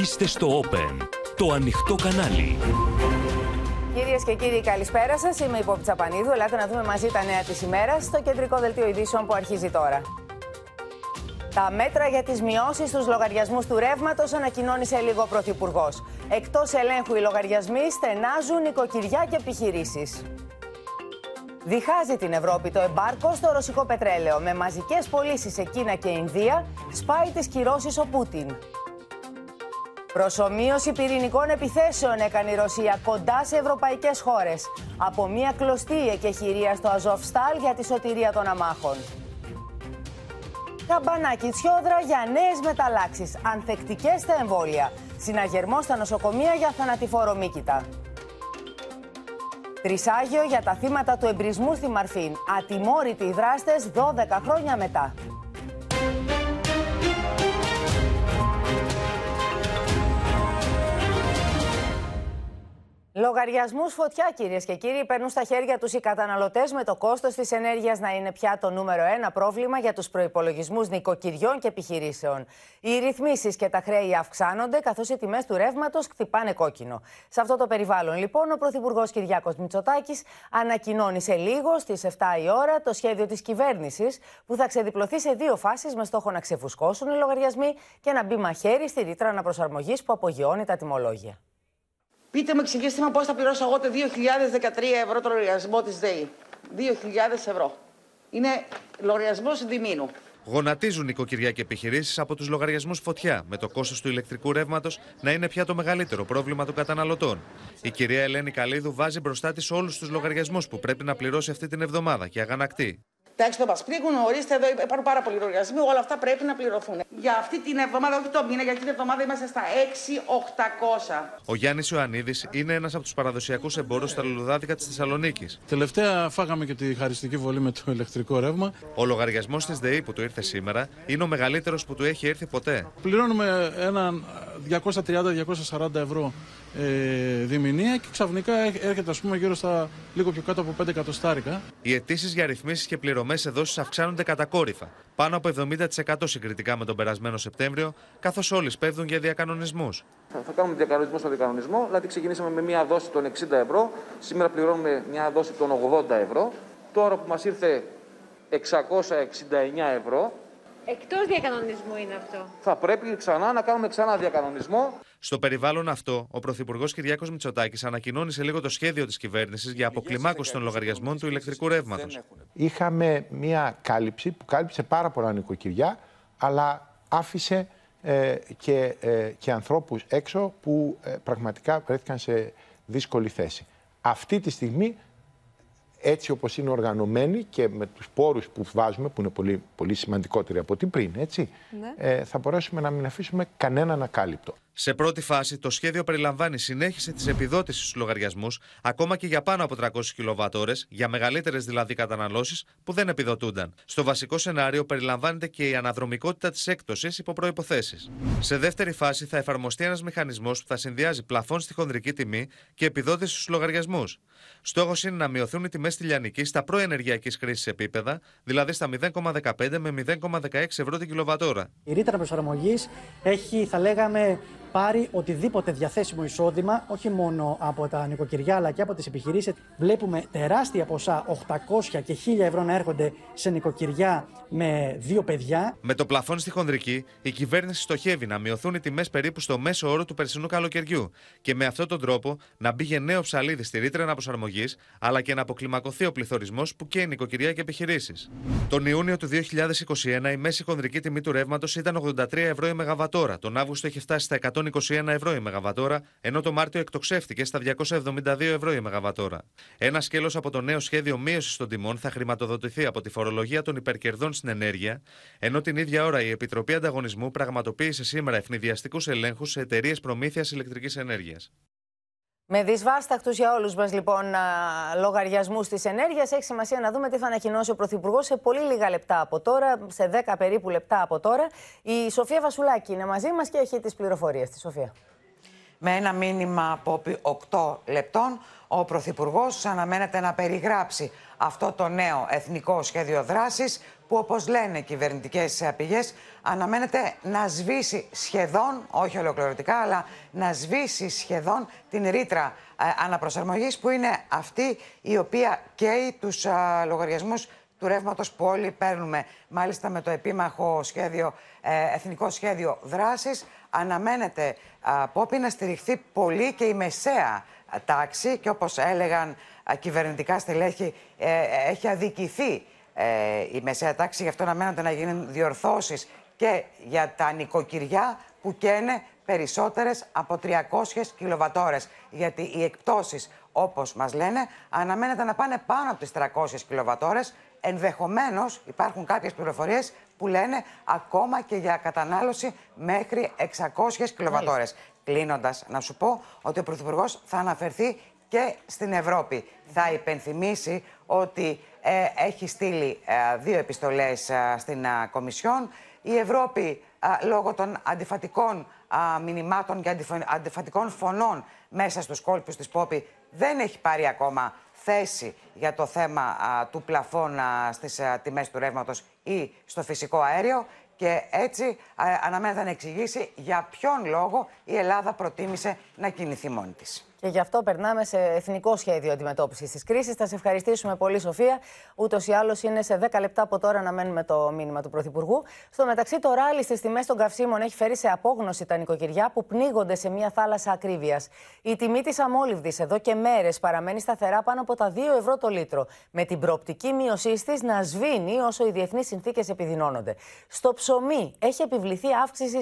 Είστε στο Open, το ανοιχτό κανάλι. Κυρίες και κύριοι, καλησπέρα σας. Είμαι η Πόπη Τσαπανίδου. Ελάτε να δούμε μαζί τα νέα της ημέρας στο κεντρικό δελτίο ειδήσεων που αρχίζει τώρα. Τα μέτρα για τις μειώσεις στους λογαριασμούς του ρεύματος ανακοινώνει σε λίγο ο Πρωθυπουργός. Εκτός ελέγχου οι λογαριασμοί στενάζουν νοικοκυριά και επιχειρήσεις. Διχάζει την Ευρώπη το εμπάρκο στο ρωσικό πετρέλαιο. Με μαζικές πωλήσεις σε Κίνα και Ινδία, σπάει τις κυρώσεις ο Πούτιν. Προσωμείωση πυρηνικών επιθέσεων έκανε η Ρωσία κοντά σε ευρωπαϊκές χώρες. Από μια κλωστή εκεχηρία στο Αζοφστάλ για τη σωτηρία των αμάχων. Καμπανάκι τσιόδρα για νέες μεταλλάξεις, ανθεκτικές στα εμβόλια. Συναγερμό στα νοσοκομεία για θανατηφόρο μήκητα. Τρισάγιο για τα θύματα του εμπρισμού στη Μαρφίν. Ατιμόρυτοι οι δράστες 12 χρόνια μετά. Λογαριασμούς φωτιά, κυρίες και κύριοι, παίρνουν στα χέρια τους οι καταναλωτές με το κόστος της ενέργειας να είναι πια το νούμερο ένα πρόβλημα για τους προπολογισμού νοικοκυριών και επιχειρήσεων. Οι ρυθμίσεις και τα χρέη αυξάνονται, καθώς οι τιμές του ρεύματος χτυπάνε κόκκινο. Σε αυτό το περιβάλλον, λοιπόν, ο Πρωθυπουργός Κυριάκος Μητσοτάκης ανακοινώνει σε λίγο στις 7 η ώρα το σχέδιο της κυβέρνησης που θα ξεδιπλωθεί σε δύο φάσεις με στόχο να ξεφουσκώσουν οι λογαριασμοί και να μπει μαχαίρι στη ρήτρα αναπροσαρμογής που απογειώνει τα τιμολόγια. Πείτε μου, εξηγήστε μου πώς θα πληρώσω εγώ το 2013 ευρώ το λογαριασμό της ΔΕΗ. 2.000 ευρώ. Είναι λογαριασμός διμήνου. Γονατίζουν οικοκυριά και επιχειρήσεις από τους λογαριασμούς φωτιά, με το κόστος του ηλεκτρικού ρεύματος να είναι πια το μεγαλύτερο πρόβλημα των καταναλωτών. Η κυρία Ελένη Καλίδου βάζει μπροστά της όλους τους λογαριασμούς που πρέπει να πληρώσει αυτή την εβδομάδα και αγανακτεί. Τα έξοδα μας πλήγουν, ορίστε εδώ υπάρχουν πάρα πολλοί λογαριασμοί, όλα αυτά πρέπει να πληρωθούν. Για αυτή την εβδομάδα, όχι το μήνα, για αυτή την εβδομάδα είμαστε στα 6.800. Ο Γιάννης Ιωαννίδης είναι ένας από τους παραδοσιακούς εμπόρους στα λουλουδάδικα της Θεσσαλονίκης. Τελευταία φάγαμε και τη χαριστική βολή με το ηλεκτρικό ρεύμα. Ο λογαριασμός της ΔΕΗ που του ήρθε σήμερα είναι ο μεγαλύτερος που του έχει έρθει ποτέ. Πληρώνουμε έναν 230-240 ευρώ ε, διμηνία και ξαφνικά έρχεται ας πούμε γύρω στα λίγο πιο κάτω από 5 εκατοστάρικα. Οι αιτήσεις για ρυθμίσεις και πληρωμές σε δόσει αυξάνονται κατακόρυφα, πάνω από 70% συγκριτικά με τον περασμένο Σεπτέμβριο, καθώς όλοι σπέβδουν για διακανονισμούς. Θα κάνουμε διακανονισμό στο διακανονισμό, δηλαδή ξεκινήσαμε με μια δόση των 60 ευρώ, σήμερα πληρώνουμε μια δόση των 80 ευρώ. Τώρα που μας ήρθε 669 ευρώ, Εκτός διακανονισμού είναι αυτό. Θα πρέπει ξανά να κάνουμε ξανά διακανονισμό. Στο περιβάλλον αυτό, ο Πρωθυπουργός Κυριάκος Μητσοτάκης ανακοινώνει σε λίγο το σχέδιο της κυβέρνησης για αποκλιμάκωση των λογαριασμών του ηλεκτρικού ρεύματος. Είχαμε μια κάλυψη που κάλυψε πάρα πολλά νοικοκυριά, αλλά άφησε ε, και, ε, και ανθρώπους έξω που ε, πραγματικά βρέθηκαν σε δύσκολη θέση. Αυτή τη στιγμή έτσι όπως είναι οργανωμένη και με τους πόρους που βάζουμε, που είναι πολύ, πολύ σημαντικότεροι από την πριν, έτσι, ναι. ε, θα μπορέσουμε να μην αφήσουμε κανέναν ακάλυπτο. Σε πρώτη φάση, το σχέδιο περιλαμβάνει συνέχιση της επιδότησης στους λογαριασμούς, ακόμα και για πάνω από 300 κιλοβατόρες, για μεγαλύτερες δηλαδή καταναλώσεις που δεν επιδοτούνταν. Στο βασικό σενάριο περιλαμβάνεται και η αναδρομικότητα της έκπτωσης υπό προποθέσει. Σε δεύτερη φάση, θα εφαρμοστεί ένας μηχανισμός που θα συνδυάζει πλαφόν στη χονδρική τιμή και επιδότηση στους λογαριασμούς. Στόχος είναι να μειωθούν οι τιμές στη λιανική στα προενεργειακής χρήσης επίπεδα, δηλαδή στα 0,15 με 0,16 ευρώ την κιλοβατόρα. Η ρήτρα προσαρμογής έχει, θα λέγαμε, πάρει οτιδήποτε διαθέσιμο εισόδημα, όχι μόνο από τα νοικοκυριά αλλά και από τις επιχειρήσεις. Βλέπουμε τεράστια ποσά, 800 και 1000 ευρώ να έρχονται σε νοικοκυριά με δύο παιδιά. Με το πλαφόν στη χονδρική, η κυβέρνηση στοχεύει να μειωθούν οι τιμές περίπου στο μέσο όρο του περσινού καλοκαιριού και με αυτόν τον τρόπο να μπει νέο ψαλίδι στη ρήτρα αναπροσαρμογής, αλλά και να αποκλιμακωθεί ο πληθωρισμός που καίει νοικοκυριά και επιχειρήσεις. Τον Ιούνιο του 2021 η μέση χονδρική τιμή του ρεύματος ήταν 83 ευρώ η Μεγαβατόρα. Τον Αύγουστο έχει φτάσει στα 121 ευρώ η Μεγαβατόρα, ενώ το Μάρτιο εκτοξεύτηκε στα 272 ευρώ η Μεγαβατόρα. Ένα σκέλος από το νέο σχέδιο μείωσης των τιμών θα χρηματοδοτηθεί από τη φορολογία των υπερκερδών στην ενέργεια, ενώ την ίδια ώρα η Επιτροπή Ανταγωνισμού πραγματοποίησε σήμερα ευνηδιαστικούς ελέγχους σε εταιρείες προμήθειας ηλεκτρικής ενέργειας. Με δυσβάστακτους για όλους μας λοιπόν λογαριασμούς της ενέργειας, έχει σημασία να δούμε τι θα ανακοινώσει ο Πρωθυπουργός σε πολύ λίγα λεπτά από τώρα, σε 10 περίπου λεπτά από τώρα. Η Σοφία Βασουλάκη είναι μαζί μας και έχει τις πληροφορίες. Της Σοφία. Με ένα μήνυμα από 8 λεπτών, ο Πρωθυπουργός αναμένεται να περιγράψει αυτό το νέο εθνικό σχέδιο δράσης που όπως λένε κυβερνητικές ε, πηγές αναμένεται να σβήσει σχεδόν, όχι ολοκληρωτικά, αλλά να σβήσει σχεδόν την ρήτρα ε, αναπροσαρμογής που είναι αυτή η οποία καίει τους ε, λογαριασμούς του ρεύματος που όλοι παίρνουμε. Μάλιστα με το επίμαχο σχέδιο, ε, εθνικό σχέδιο δράσης αναμένεται Πόπη να στηριχθεί πολύ και η μεσαία τάξη και όπως έλεγαν κυβερνητικά στελέχη έχει αδικηθεί η μεσαία τάξη γι' αυτό αναμένονται να γίνουν διορθώσεις και για τα νοικοκυριά που καίνε περισσότερες από 300 κιλοβατόρες. Γιατί οι εκπτώσεις, όπως μας λένε, αναμένεται να πάνε πάνω από τις 300 κιλοβατόρες. Ενδεχομένως υπάρχουν κάποιες πληροφορίες που λένε ακόμα και για κατανάλωση μέχρι 600 κιλοβατόρες. Κλείνοντας, να σου πω ότι ο Πρωθυπουργός θα αναφερθεί και στην Ευρώπη. Θα υπενθυμίσει ότι ε, έχει στείλει ε, δύο επιστολές ε, στην Κομισιόν. Η Ευρώπη λόγω των αντιφατικών μηνυμάτων και αντιφατικών φωνών μέσα στους κόλπους της Πόπη δεν έχει πάρει ακόμα θέση για το θέμα του πλαφών στις τιμές του ρεύματος ή στο φυσικό αέριο και έτσι αναμένεται να εξηγήσει για ποιον λόγο η Ελλάδα προτίμησε να κινηθεί μόνη της. Και γι' αυτό περνάμε σε εθνικό σχέδιο αντιμετώπισης της κρίσης. Θα σε ευχαριστήσουμε πολύ, Σοφία. Ούτως ή άλλως είναι σε 10 λεπτά από τώρα να μένουμε το μήνυμα του Πρωθυπουργού. Στο μεταξύ, το ράλι στις τιμές των καυσίμων έχει φέρει σε απόγνωση τα νοικοκυριά που πνίγονται σε μια θάλασσα ακρίβειας. Η τιμή της αμόλυβδης εδώ και μέρες παραμένει σταθερά πάνω από τα 2 ευρώ το λίτρο. Με την προοπτική μείωσή της να σβήνει όσο οι διεθνείς συνθήκες επιδεινώνονται. Στο ψωμί έχει επιβληθεί αύξηση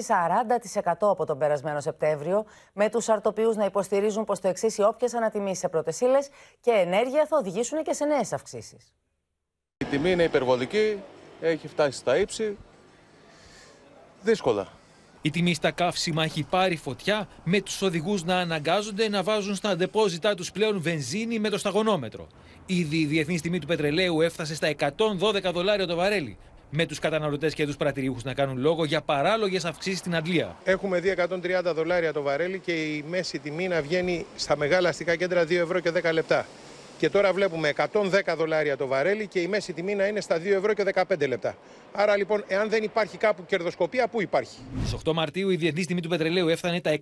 40% από τον περασμένο Σεπτέμβριο, με τους αρτοποιούς να υποστηρίζουν πως το εξή οι όποιες ανατιμήσεις σε πρώτες και ενέργεια θα οδηγήσουν και σε νέες αυξήσεις. Η τιμή είναι υπερβολική, έχει φτάσει στα ύψη. Δύσκολα. Η τιμή στα καύσιμα έχει πάρει φωτιά με τους οδηγούς να αναγκάζονται να βάζουν στα αντεπόζητά τους πλέον βενζίνη με το σταγονόμετρο. Ήδη η διεθνής τιμή του πετρελαίου έφτασε στα 112 δολάρια το βαρέλι, με τους καταναλωτές και τους πρατηριούχου να κάνουν λόγο για παράλογες αυξήσεις στην Αντλία. Έχουμε δει 130 δολάρια το βαρέλι και η μέση τιμή να βγαίνει στα μεγάλα αστικά κέντρα 2 ευρώ και 10 λεπτά. Και τώρα βλέπουμε 110 δολάρια το βαρέλι και η μέση τιμή να είναι στα 2 ευρώ και 15 λεπτά. Άρα λοιπόν, εάν δεν υπάρχει κάπου κερδοσκοπία, πού υπάρχει; Στις 8 Μαρτίου η διεθνής τιμή του πετρελαίου έφτανε τα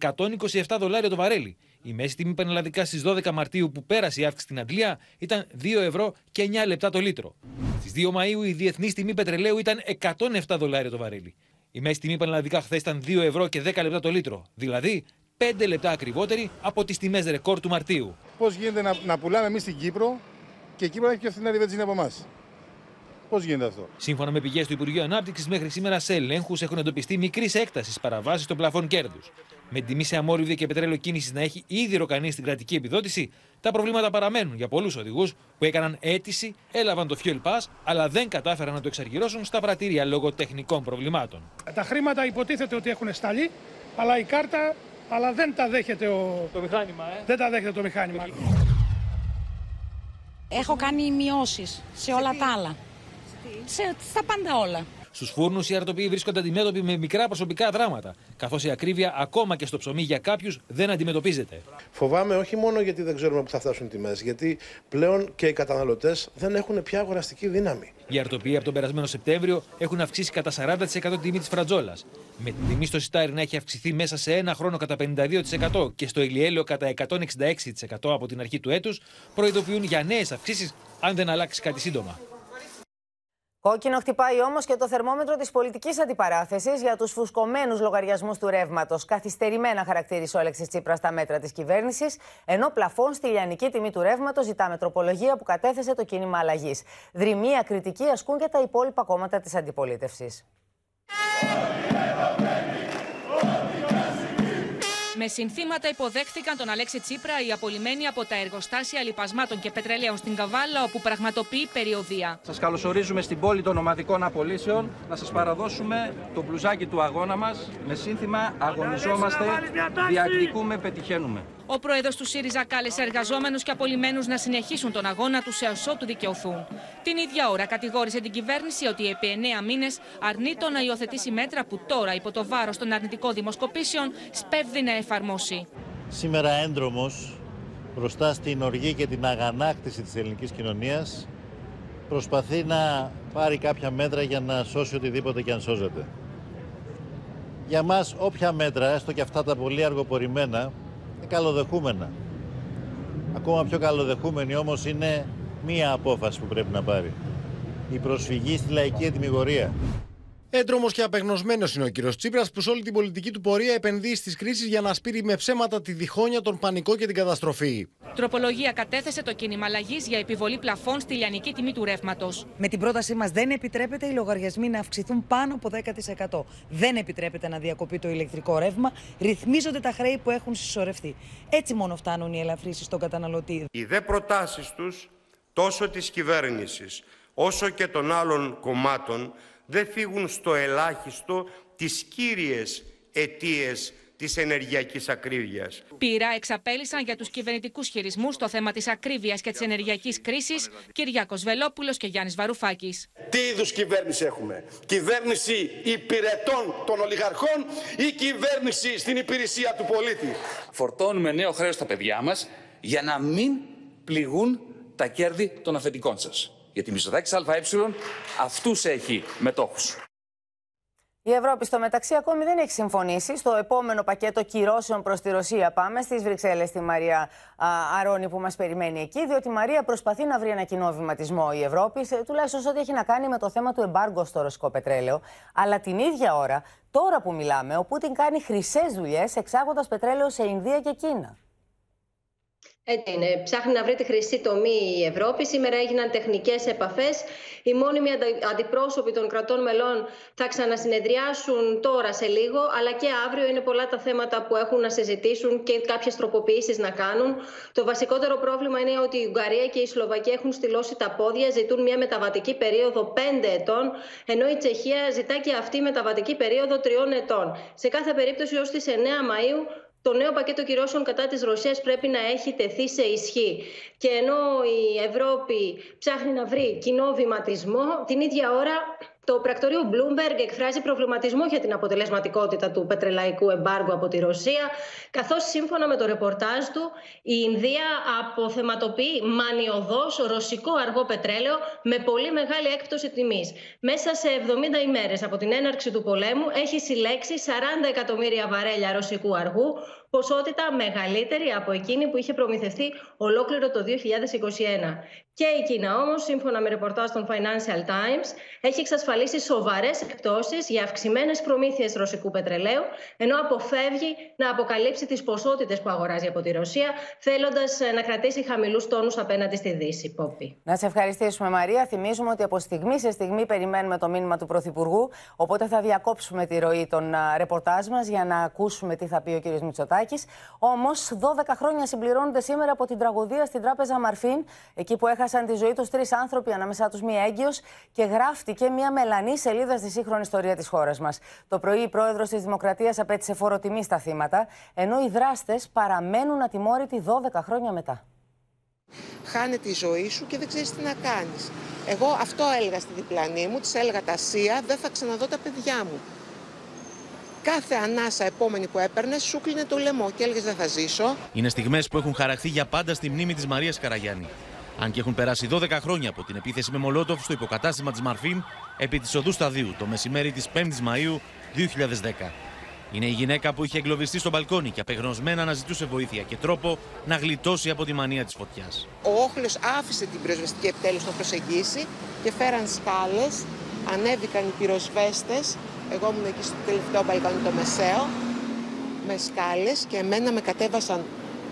127 δολάρια το βαρέλι. Η μέση τιμή πανελλαδικά στις 12 Μαρτίου που πέρασε η αύξηση στην Αντλία ήταν 2 ευρώ και 9 λεπτά το λίτρο. Στις 2 Μαου η διεθνής τιμή πετρελαίου ήταν 107 δολάρια το βαρέλι. Η μέση τιμή πανελλαδικά χθες ήταν 2 ευρώ και 10 λεπτά το λίτρο. Δηλαδή 5 λεπτά ακριβότερη από τις τιμές ρεκόρ του Μαρτίου. Πώς γίνεται να, να πουλάμε εμείς στην Κύπρο και η Κύπρο έχει πιο φθηνά βενζίνη από εμάς; Πώς γίνεται αυτό; Σύμφωνα με πηγές του Υπουργείου Ανάπτυξης, μέχρι σήμερα σε ελέγχους έχουν εντοπιστεί μικρής έκτασης παραβάσεις των πλαφών κέρδους. Με τιμή σε αμόρυβδη και πετρέλαιο κίνησης να έχει ήδη ροκανεί στην κρατική επιδότηση, τα προβλήματα παραμένουν για πολλούς οδηγούς που έκαναν αίτηση, έλαβαν το fuel pass, αλλά δεν κατάφεραν να το εξαργυρώσουν στα πρατήρια λόγω τεχνικών προβλημάτων. Τα χρήματα υποτίθεται ότι έχουν σταλεί, αλλά η κάρτα αλλά δεν τα δέχεται ο... το μηχάνημα. Ε; Δεν τα δέχεται το μηχάνημα. Έχω κάνει μειώσεις σε όλα τα άλλα. Σε, στα πάντα όλα. Στους φούρνους, οι αρτοποιοί βρίσκονται αντιμέτωποι με μικρά προσωπικά δράματα, καθώς η ακρίβεια ακόμα και στο ψωμί για κάποιους δεν αντιμετωπίζεται. Φοβάμαι όχι μόνο γιατί δεν ξέρουμε που θα φτάσουν οι τιμές, γιατί πλέον και οι καταναλωτές δεν έχουν πια αγοραστική δύναμη. Οι αρτοποιοί από τον περασμένο Σεπτέμβριο έχουν αυξήσει κατά 40% τη τιμή της φρατζόλα. Με την τιμή στο σιτάρι να έχει αυξηθεί μέσα σε ένα χρόνο κατά 52% και στο ηλιέλαιο κατά 166% από την αρχή του έτους, προειδοποιούν για νέες αυξήσεις αν δεν αλλάξει κάτι σύντομα. Κόκκινο χτυπάει όμως και το θερμόμετρο της πολιτικής αντιπαράθεσης για τους φουσκωμένους λογαριασμούς του ρεύματος. Καθυστερημένα χαρακτήρισε ο Αλέξης Τσίπρας στα μέτρα της κυβέρνησης, ενώ πλαφών στη λιανική τιμή του ρεύματος ζητά μετροπολογία που κατέθεσε το κίνημα αλλαγής. Δρυμία κριτική ασκούν και τα υπόλοιπα κόμματα της αντιπολίτευσης. Με συνθήματα υποδέχθηκαν τον Αλέξη Τσίπρα οι απολυμμένοι από τα εργοστάσια λιπασμάτων και πετρελαίων στην Καβάλα, όπου πραγματοποιεί περιοδία. Σας καλωσορίζουμε στην πόλη των ομαδικών απολύσεων να σας παραδώσουμε το μπλουζάκι του αγώνα μας με σύνθημα Αγωνιζόμαστε, διεκδικούμε, πετυχαίνουμε. Ο πρόεδρος του ΣΥΡΙΖΑ κάλεσε εργαζόμενους και απολυμμένους να συνεχίσουν τον αγώνα τους έως ότου δικαιωθούν. Την ίδια ώρα κατηγόρησε την κυβέρνηση ότι επί εννέα μήνες αρνείται να υιοθετήσει μέτρα που τώρα, υπό το βάρος των αρνητικών δημοσκοπήσεων, σπέβδει να εφαρμόσει. Σήμερα έντρομος μπροστά στην οργή και την αγανάκτηση της ελληνικής κοινωνίας προσπαθεί να πάρει κάποια μέτρα για να σώσει οτιδήποτε και αν σώζεται. Για μας όποια μέτρα, έστω και αυτά τα πολύ αργοπορημένα, είναι καλοδεχούμενα. Ακόμα πιο καλοδεχούμενη όμως είναι μία απόφαση που πρέπει να πάρει. Η προσφυγή στη λαϊκή ετοιμιγορία. Έντρομος και απεγνωσμένος είναι ο κύριος Τσίπρας που σε όλη την πολιτική του πορεία επενδύει στις κρίσεις για να σπείρει με ψέματα τη διχόνοια, τον πανικό και την καταστροφή. Τροπολογία κατέθεσε το κίνημα αλλαγής για επιβολή πλαφών στη λιανική τιμή του ρεύματος. Με την πρότασή μας δεν επιτρέπεται οι λογαριασμοί να αυξηθούν πάνω από 10%. Δεν επιτρέπεται να διακοπεί το ηλεκτρικό ρεύμα. Ρυθμίζονται τα χρέη που έχουν συσσωρευτεί. Έτσι μόνο φτάνουν οι ελαφρύσεις στον καταναλωτή. Οι δε προτάσεις τους τόσο της κυβέρνησης όσο και των άλλων κομμάτων δεν φύγουν στο ελάχιστο τις κύριες αιτίες της ενεργειακής ακρίβειας. Πήρα εξαπέλυσαν για τους κυβερνητικούς χειρισμούς το θέμα της ακρίβειας και της ενεργειακής κρίσης Κυριάκος Βελόπουλος και Γιάννης Βαρουφάκης. Τι είδους κυβέρνηση έχουμε, κυβέρνηση υπηρετών των ολιγαρχών ή κυβέρνηση στην υπηρεσία του πολίτη; Φορτώνουμε νέο χρέος στα παιδιά μας για να μην πληγούν τα κέρδη των αφεντικών σας. Γιατί η Μισοδάκης ΑΕ αυτούς έχει μετόχους. Η Ευρώπη στο μεταξύ ακόμη δεν έχει συμφωνήσει. Στο επόμενο πακέτο κυρώσεων προς τη Ρωσία πάμε στις Βρυξέλλες στη Μαρία Αρώνη που μας περιμένει εκεί, διότι η Μαρία προσπαθεί να βρει ένα κοινό βηματισμό η Ευρώπη, τουλάχιστον ό,τι έχει να κάνει με το θέμα του εμπάργκο στο ρωσικό πετρέλαιο. Αλλά την ίδια ώρα, τώρα που μιλάμε, ο Πούτιν κάνει χρυσές δουλειές εξάγοντας πετρέλαιο σε Ινδία και Κίνα. Έτσι είναι. Ψάχνει να βρει τη χρυσή τομή η Ευρώπη. Σήμερα έγιναν τεχνικές επαφές. Οι μόνιμοι αντιπρόσωποι των κρατών μελών θα ξανασυνεδριάσουν τώρα σε λίγο, αλλά και αύριο είναι πολλά τα θέματα που έχουν να συζητήσουν και κάποιες τροποποιήσεις να κάνουν. Το βασικότερο πρόβλημα είναι ότι η Ουγγαρία και η Σλοβακία έχουν στυλώσει τα πόδια, ζητούν μια μεταβατική περίοδο 5 ετών, ενώ η Τσεχία ζητά και αυτή μεταβατική περίοδο 3 ετών. Σε κάθε περίπτωση, ως τις 9 Μαου το νέο πακέτο κυρώσεων κατά της Ρωσίας πρέπει να έχει τεθεί σε ισχύ. Και ενώ η Ευρώπη ψάχνει να βρει κοινό βηματισμό, την ίδια ώρα το πρακτορείο Bloomberg εκφράζει προβληματισμό για την αποτελεσματικότητα του πετρελαϊκού εμπάργου από τη Ρωσία, καθώς σύμφωνα με το ρεπορτάζ του, η Ινδία αποθεματοποιεί μανιωδώς ρωσικό αργό πετρέλαιο με πολύ μεγάλη έκπτωση τιμής. Μέσα σε 70 ημέρες από την έναρξη του πολέμου έχει συλλέξει 40 εκατομμύρια βαρέλια ρωσικού αργού, ποσότητα μεγαλύτερη από εκείνη που είχε προμηθευτεί ολόκληρο το 2021. Και η Κίνα όμως, σύμφωνα με ρεπορτάζ των Financial Times, έχει εξασφαλίσει σοβαρές εκπτώσεις για αυξημένες προμήθειες ρωσικού πετρελαίου, ενώ αποφεύγει να αποκαλύψει τις ποσότητες που αγοράζει από τη Ρωσία, θέλοντας να κρατήσει χαμηλούς τόνους απέναντι στη Δύση. Πόπη. Να σε ευχαριστήσουμε, Μαρία. Θυμίζουμε ότι από στιγμή σε στιγμή περιμένουμε το μήνυμα του Πρωθυπουργού. Οπότε θα διακόψουμε τη ροή των ρεπορτάζ μας για να ακούσουμε τι θα πει ο κ. Μητσοτάκης. Όμως, 12 χρόνια συμπληρώνονται σήμερα από την τραγωδία στην τράπεζα Μαρφίν, εκεί που έχασαν τη ζωή τους τρεις άνθρωποι, ανάμεσά τους μία έγκυος, και γράφτηκε μία μελανή σελίδα στη σύγχρονη ιστορία της χώρας μας. Το πρωί, η πρόεδρος της Δημοκρατίας απέτησε φοροτιμή στα θύματα, ενώ οι δράστες παραμένουν ατιμόρυτοι 12 χρόνια μετά. Χάνει τη ζωή σου και δεν ξέρεις τι να κάνεις. Εγώ αυτό έλεγα στη διπλανή μου, της έλεγα τα ασία, δεν θα ξαναδώ τα παιδιά μου κάθε ανάσα επόμενη που έπαιρνες σου κλείνε το λαιμό και έλεγες Δεν θα ζήσω. Είναι στιγμές που έχουν χαραχθεί για πάντα στη μνήμη της Μαρίας Καραγιάννη. Αν και έχουν περάσει 12 χρόνια από την επίθεση με Μολότοφ στο υποκατάστημα της Μαρφίν επί της οδού Σταδίου το μεσημέρι της 5η Μαου 2010. Είναι η γυναίκα που είχε εγκλωβιστεί στο μπαλκόνι και απεγνωσμένα να ζητούσε βοήθεια και τρόπο να γλιτώσει από τη μανία της φωτιάς. Ο Όχλιος άφησε την πυροσβεστική επιτέλεση να προσεγγίσει και φέραν σκάλες, ανέβηκαν οι πυροσβέστες εγώ ήμουν εκεί στο τελευταίο μπαλκόνι το μεσαίο με σκάλες και εμένα με κατέβασαν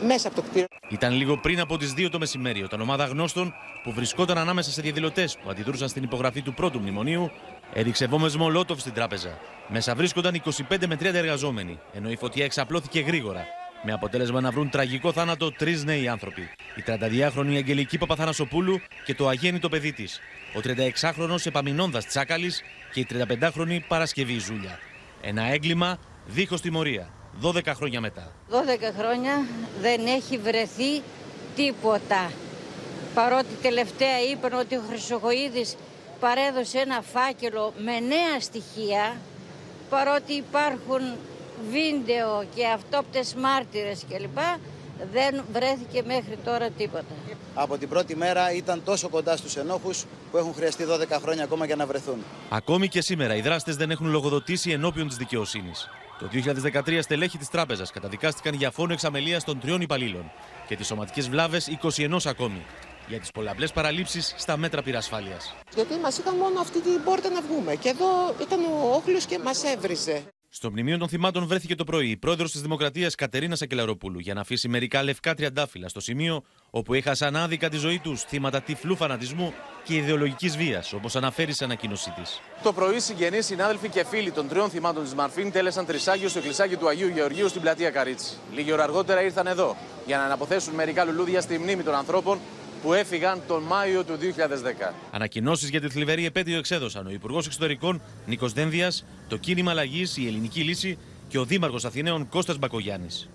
μέσα από το κτίριο. Ήταν λίγο πριν από τις 2 το μεσημέρι, όταν ομάδα γνώστων που βρισκόταν ανάμεσα σε διαδηλωτές που αντιδρούσαν στην υπογραφή του πρώτου μνημονίου, έριξε βόμμε Μολότοφ στην τράπεζα. Μέσα βρίσκονταν 25 με 30 εργαζόμενοι, ενώ η φωτιά εξαπλώθηκε γρήγορα. Με αποτέλεσμα να βρουν τραγικό θάνατο τρεις νέοι άνθρωποι. Η 32χρονη Αγγελική Παπαθανασοπούλου και το αγέννητο παιδί της, ο 36χρονο Επαμινώνδα Τσάκαλης και η 35χρονη Παρασκευή Ζούλια. Ένα έγκλημα δίχως τιμωρία. 12 χρόνια μετά. 12 χρόνια δεν έχει βρεθεί τίποτα. Παρότι τελευταία είπαν ότι ο Χρυσοχοίδης παρέδωσε ένα φάκελο με νέα στοιχεία, παρότι υπάρχουν βίντεο και αυτόπτες μάρτυρες κλπ. δεν βρέθηκε μέχρι τώρα τίποτα. Από την πρώτη μέρα ήταν τόσο κοντά στους ενόχους που έχουν χρειαστεί 12 χρόνια ακόμα για να βρεθούν. Ακόμη και σήμερα οι δράστες δεν έχουν λογοδοτήσει ενώπιον της δικαιοσύνης. Το 2013 στελέχη της τράπεζας καταδικάστηκαν για φόνο εξαμελίας των τριών υπαλλήλων και τις σωματικές βλάβες 21 ακόμη για τις πολλαπλές παραλήψεις στα μέτρα πυρασφάλειας. Γιατί μας είχαν μόνο αυτή την πόρτα να βγούμε και εδώ ήταν ο όχλος και μας έβριζε. Στο μνημείο των θυμάτων βρέθηκε το πρωί η πρόεδρος της Δημοκρατίας Κατερίνα Σακελαροπούλου για να αφήσει μερικά λευκά τριαντάφυλλα στο σημείο όπου έχασαν άδικα τη ζωή τους θύματα τυφλού φανατισμού και ιδεολογικής βίας, όπως αναφέρει σε ανακοίνωσή της. Το πρωί, συγγενείς, συνάδελφοι και φίλοι των τριών θυμάτων της Μαρφίν τέλεσαν τρισάγιο στο εκκλησάκι του Αγίου Γεωργίου στην πλατεία Καρίτσι. Λίγη ώρα αργότερα ήρθαν εδώ για να αναποθέσουν μερικά λουλούδια στη μνήμη των ανθρώπων που έφυγαν τον Μάιο του 2010. Ανακοινώσεις για τη θλιβερή επέτειο εξέδωσαν ο Υπουργός Εξωτερικών Νίκος Δένδιας, το κίνημα αλλαγής, η Ελληνική Λύση και ο Δήμαρχος Αθηναίων Κώστας Μπακογιάννης.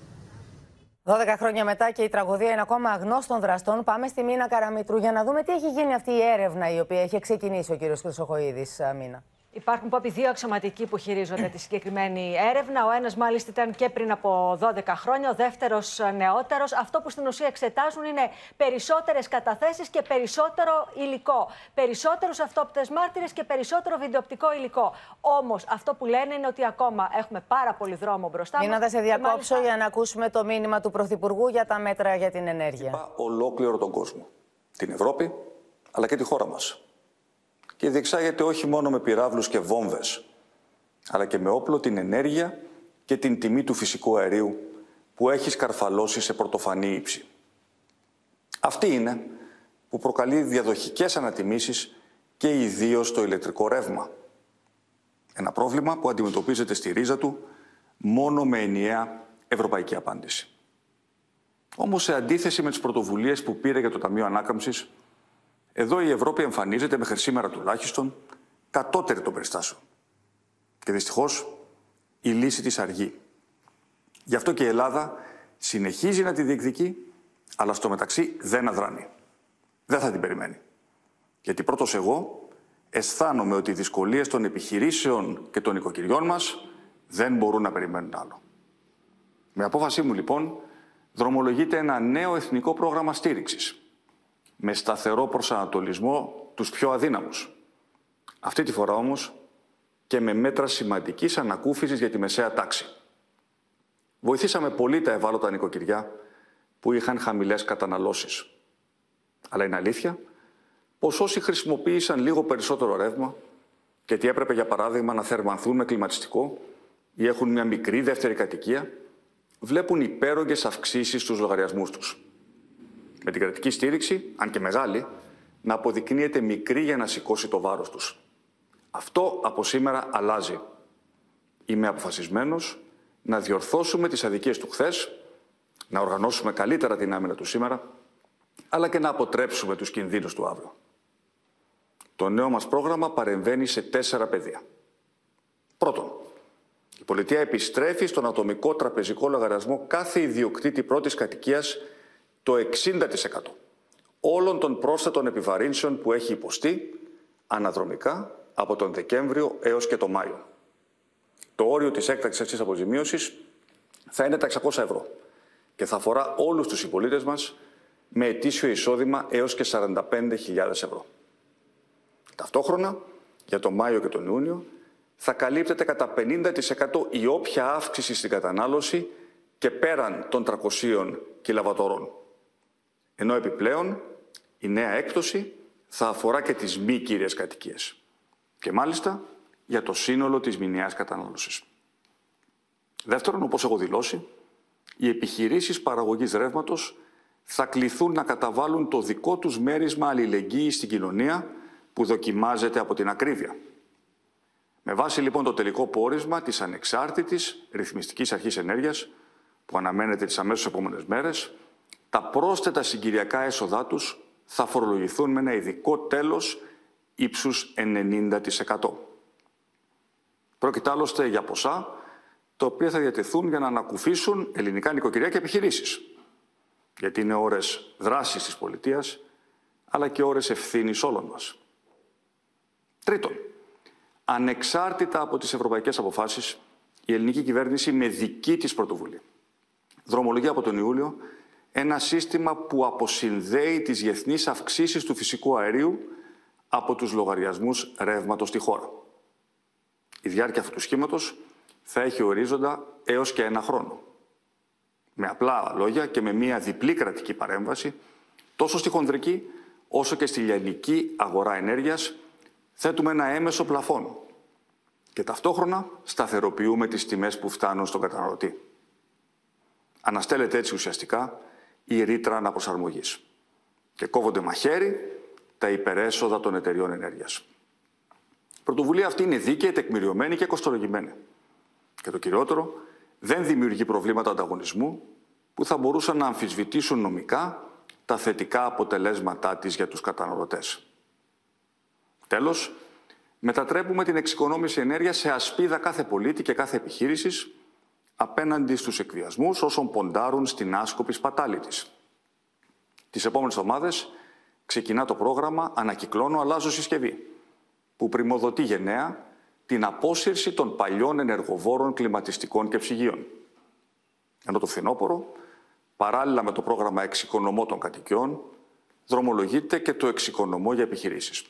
12 χρόνια μετά και η τραγωδία είναι ακόμα αγνώστων δραστών. Πάμε στη Μίνα Καραμήτρου για να δούμε τι έχει γίνει αυτή η έρευνα η οποία έχει ξεκινήσει ο κύριος Χρυσοχοίδης. Μίνα. Υπάρχουν Πόπι δύο αξιωματικοί που χειρίζονται τη συγκεκριμένη έρευνα. Ο ένας μάλιστα ήταν και πριν από 12 χρόνια, ο δεύτερος νεότερος. Αυτό που στην ουσία εξετάζουν είναι περισσότερες καταθέσεις και περισσότερο υλικό. Περισσότερους αυτόπτες μάρτυρες και περισσότερο βιντεοπτικό υλικό. Όμως αυτό που λένε είναι ότι ακόμα έχουμε πάρα πολύ δρόμο μπροστά μας. Μήνα, θα σε διακόψω μάλιστα... για να ακούσουμε το μήνυμα του Πρωθυπουργού για τα μέτρα για την ενέργεια. Είπα ολόκληρο τον κόσμο. Την Ευρώπη, αλλά και τη χώρα μας και διεξάγεται όχι μόνο με πυράβλους και βόμβες, αλλά και με όπλο την ενέργεια και την τιμή του φυσικού αερίου που έχει σκαρφαλώσει σε πρωτοφανή ύψη. Αυτή είναι που προκαλεί διαδοχικές ανατιμήσεις και ιδίως το ηλεκτρικό ρεύμα. Ένα πρόβλημα που αντιμετωπίζεται στη ρίζα του μόνο με ενιαία ευρωπαϊκή απάντηση. Όμως σε αντίθεση με τις πρωτοβουλίες που πήρε για το Ταμείο Ανάκαμψης, εδώ η Ευρώπη εμφανίζεται μέχρι σήμερα τουλάχιστον κατώτερη των περιστάσεων. Και δυστυχώς η λύση της αργεί. Γι' αυτό και η Ελλάδα συνεχίζει να τη διεκδικεί, αλλά στο μεταξύ δεν αδράνει. Δεν θα την περιμένει. Γιατί πρώτος εγώ αισθάνομαι ότι οι δυσκολίες των επιχειρήσεων και των οικοκυριών μας δεν μπορούν να περιμένουν άλλο. Με απόφασή μου λοιπόν δρομολογείται ένα νέο εθνικό πρόγραμμα στήριξης με σταθερό προσανατολισμό τους πιο αδύναμους. Αυτή τη φορά όμως και με μέτρα σημαντικής ανακούφισης για τη μεσαία τάξη. Βοηθήσαμε πολύ τα ευάλωτα νοικοκυριά που είχαν χαμηλές καταναλώσεις. Αλλά είναι αλήθεια πως όσοι χρησιμοποίησαν λίγο περισσότερο ρεύμα και τι έπρεπε για παράδειγμα να θερμανθούν με κλιματιστικό ή έχουν μια μικρή δεύτερη κατοικία, βλέπουν υπέρογγες αυξήσεις στους λογαριασμούς τους με την κρατική στήριξη, αν και μεγάλη, να αποδεικνύεται μικρή για να σηκώσει το βάρος τους. Αυτό από σήμερα αλλάζει. Είμαι αποφασισμένος να διορθώσουμε τις αδικίες του χθες, να οργανώσουμε καλύτερα την άμυνα του σήμερα, αλλά και να αποτρέψουμε τους κινδύνους του αύριο. Το νέο μας πρόγραμμα παρεμβαίνει σε τέσσερα πεδία. Πρώτον, η πολιτεία επιστρέφει στον ατομικό τραπεζικό λογαριασμό κάθε ιδιοκτήτη πρώτης κατοικίας το 60% όλων των πρόσθετων επιβαρύνσεων που έχει υποστεί αναδρομικά από τον Δεκέμβριο έως και τον Μάιο. Το όριο της έκτακτης αξίας αποζημίωσης θα είναι τα 600 ευρώ και θα αφορά όλους τους συμπολίτες μας με ετήσιο εισόδημα έως και 45.000 ευρώ. Ταυτόχρονα, για τον Μάιο και τον Ιούνιο, θα καλύπτεται κατά 50% η όποια αύξηση στην κατανάλωση και πέραν των 300 κιλαβατορών. Ενώ επιπλέον η νέα έκπτωση θα αφορά και τις μη κύριες κατοικίες. Και μάλιστα για το σύνολο της μηνιαίας κατανάλωσης. Δεύτερον, όπως έχω δηλώσει, οι επιχειρήσεις παραγωγής ρεύματος θα κληθούν να καταβάλουν το δικό τους μέρισμα αλληλεγγύης στην κοινωνία που δοκιμάζεται από την ακρίβεια. Με βάση λοιπόν το τελικό πόρισμα της ανεξάρτητης ρυθμιστικής αρχής ενέργειας, που αναμένεται τις αμέσως επόμενες μέρες, τα πρόσθετα συγκυριακά έσοδά τους θα φορολογηθούν με ένα ειδικό τέλος ύψους 90%. Πρόκειται άλλωστε για ποσά τα οποία θα διατεθούν για να ανακουφίσουν ελληνικά νοικοκυριά και επιχειρήσεις. Γιατί είναι ώρες δράσης της πολιτείας, αλλά και ώρες ευθύνης όλων μας. Τρίτον, ανεξάρτητα από τις ευρωπαϊκές αποφάσεις, η ελληνική κυβέρνηση με δική της πρωτοβουλία δρομολογεί από τον Ιούλιο ένα σύστημα που αποσυνδέει τις διεθνείς αυξήσεις του φυσικού αερίου από τους λογαριασμούς ρεύματος στη χώρα. Η διάρκεια αυτού του σχήματος θα έχει ορίζοντα έως και ένα χρόνο. Με απλά λόγια και με μια διπλή κρατική παρέμβαση, τόσο στη χονδρική όσο και στη λιανική αγορά ενέργειας, θέτουμε ένα έμεσο πλαφόν και ταυτόχρονα σταθεροποιούμε τις τιμές που φτάνουν στον καταναλωτή. Αναστέλλεται έτσι ουσιαστικά η ρήτρα αναπροσαρμογής και κόβονται μαχαίρι τα υπερέσοδα των εταιριών ενέργειας. Η πρωτοβουλία αυτή είναι δίκαιη, τεκμηριωμένη και κοστολογημένη. Και το κυριότερο, δεν δημιουργεί προβλήματα ανταγωνισμού που θα μπορούσαν να αμφισβητήσουν νομικά τα θετικά αποτελέσματά της για τους καταναλωτές. Τέλος, μετατρέπουμε την εξοικονόμηση ενέργειας σε ασπίδα κάθε πολίτη και κάθε επιχείρησης απέναντι στους εκβιασμούς όσων ποντάρουν στην άσκοπη σπατάλη της. Τις επόμενες εβδομάδες ξεκινά το πρόγραμμα «Ανακυκλώνω, αλλάζω συσκευή», που πρημοδοτεί γενναία την απόσυρση των παλιών ενεργοβόρων κλιματιστικών και ψυγείων. Ενώ το φθινόπωρο, παράλληλα με το πρόγραμμα εξοικονομώ των κατοικιών, δρομολογείται και το εξοικονομώ για επιχειρήσεις.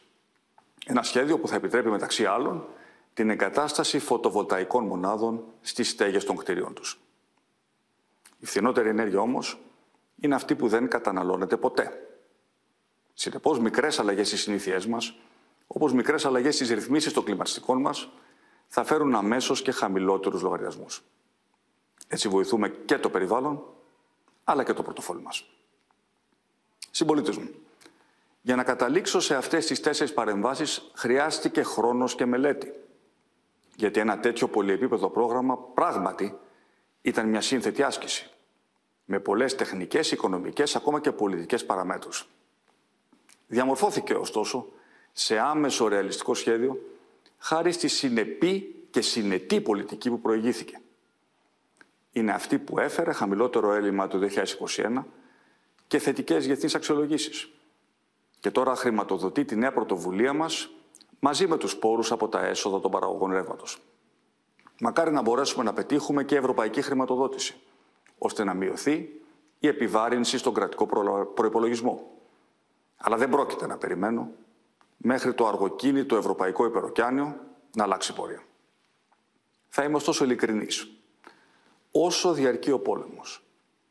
Ένα σχέδιο που θα επιτρέπει μεταξύ άλλων την εγκατάσταση φωτοβολταϊκών μονάδων στις στέγες των κτηρίων τους. Η φθηνότερη ενέργεια όμως είναι αυτή που δεν καταναλώνεται ποτέ. Συνεπώς, μικρές αλλαγές στις συνήθειές μας, όπως μικρές αλλαγές στις ρυθμίσεις των κλιματιστικών μας, θα φέρουν αμέσως και χαμηλότερους λογαριασμούς. Έτσι βοηθούμε και το περιβάλλον, αλλά και το πορτοφόλι μας. Συμπολίτες μου, για να καταλήξω σε αυτές τις τέσσερις παρεμβάσεις χρειάστηκε χρόνος και μελέτη. Γιατί ένα τέτοιο πολυεπίπεδο πρόγραμμα πράγματι ήταν μια σύνθετη άσκηση. Με πολλές τεχνικές, οικονομικές, ακόμα και πολιτικές παραμέτρους. Διαμορφώθηκε ωστόσο σε άμεσο ρεαλιστικό σχέδιο χάρη στη συνεπή και συνετή πολιτική που προηγήθηκε. Είναι αυτή που έφερε χαμηλότερο έλλειμμα το 2021 και θετικές διεθνείς αξιολογήσεις. Και τώρα χρηματοδοτεί τη νέα πρωτοβουλία μας μαζί με τους πόρους από τα έσοδα των παραγωγών ρεύματος. Μακάρι να μπορέσουμε να πετύχουμε και ευρωπαϊκή χρηματοδότηση, ώστε να μειωθεί η επιβάρυνση στον κρατικό προϋπολογισμό. Αλλά δεν πρόκειται να περιμένω μέχρι το αργοκίνητο ευρωπαϊκό υπεροκιάνιο να αλλάξει πορεία. Θα είμαι ωστόσο ειλικρινής. Όσο διαρκεί ο πόλεμος,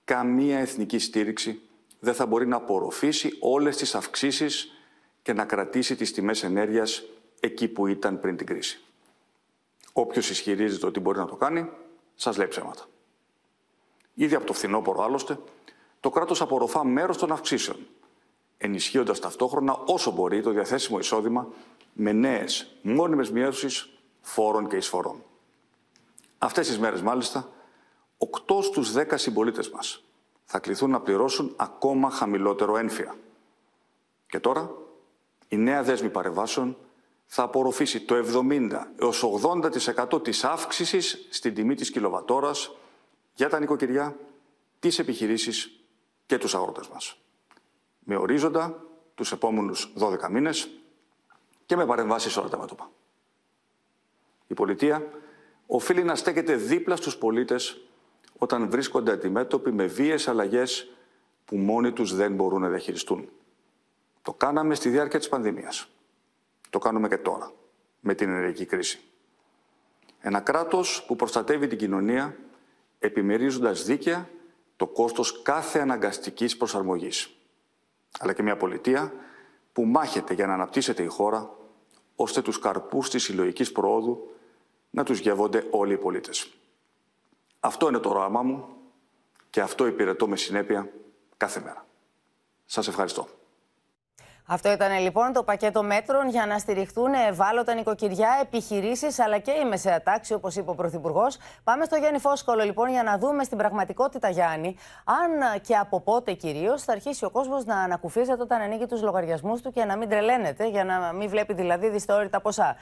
καμία εθνική στήριξη δεν θα μπορεί να απορροφήσει όλες τις αυξήσεις και να κρατήσει τις τιμές ενέργειας εκεί που ήταν πριν την κρίση. Όποιος ισχυρίζεται ότι μπορεί να το κάνει, σας λέει ψέματα. Ήδη από το φθινόπωρο άλλωστε, το κράτος απορροφά μέρος των αυξήσεων ενισχύοντας ταυτόχρονα όσο μπορεί το διαθέσιμο εισόδημα με νέες μόνιμες μειώσεις φόρων και εισφορών. Αυτές τις μέρες μάλιστα, 8 στους 10 συμπολίτες μας θα κληθούν να πληρώσουν ακόμα χαμηλότερο ένφια. Και τώρα, η νέα δέσμη παρεμβάσεων θα απορροφήσει το 70 έως 80% της αύξησης στην τιμή της κιλοβατόρας για τα νοικοκυριά, τις επιχειρήσεις και τους αγρότες μας με ορίζοντα τους επόμενους 12 μήνες και με παρεμβάσεις σε όλα τα μέτωπα. Η πολιτεία οφείλει να στέκεται δίπλα στους πολίτες όταν βρίσκονται αντιμέτωποι με βίες αλλαγές που μόνοι τους δεν μπορούν να διαχειριστούν. Το κάναμε στη διάρκεια της πανδημίας. Το κάνουμε και τώρα, με την ενεργειακή κρίση. Ένα κράτος που προστατεύει την κοινωνία επιμερίζοντας δίκαια το κόστος κάθε αναγκαστικής προσαρμογής αλλά και μια πολιτεία που μάχεται για να αναπτύσσεται η χώρα, ώστε τους καρπούς της συλλογικής προόδου να τους γεύονται όλοι οι πολίτες. Αυτό είναι το όραμά μου και αυτό υπηρετώ με συνέπεια κάθε μέρα. Σας ευχαριστώ. Αυτό ήταν λοιπόν το πακέτο μέτρων για να στηριχθούν ευάλωτα νοικοκυριά, επιχειρήσεις αλλά και η μεσαία τάξη, όπως είπε ο Πρωθυπουργός. Πάμε στο Γιάννη Φόσκολο λοιπόν για να δούμε στην πραγματικότητα, Γιάννη, αν και από πότε κυρίως θα αρχίσει ο κόσμος να ανακουφίζεται όταν ανοίγει τους λογαριασμούς του και να μην τρελαίνεται, για να μην βλέπει δηλαδή δυστόρυτα ποσά.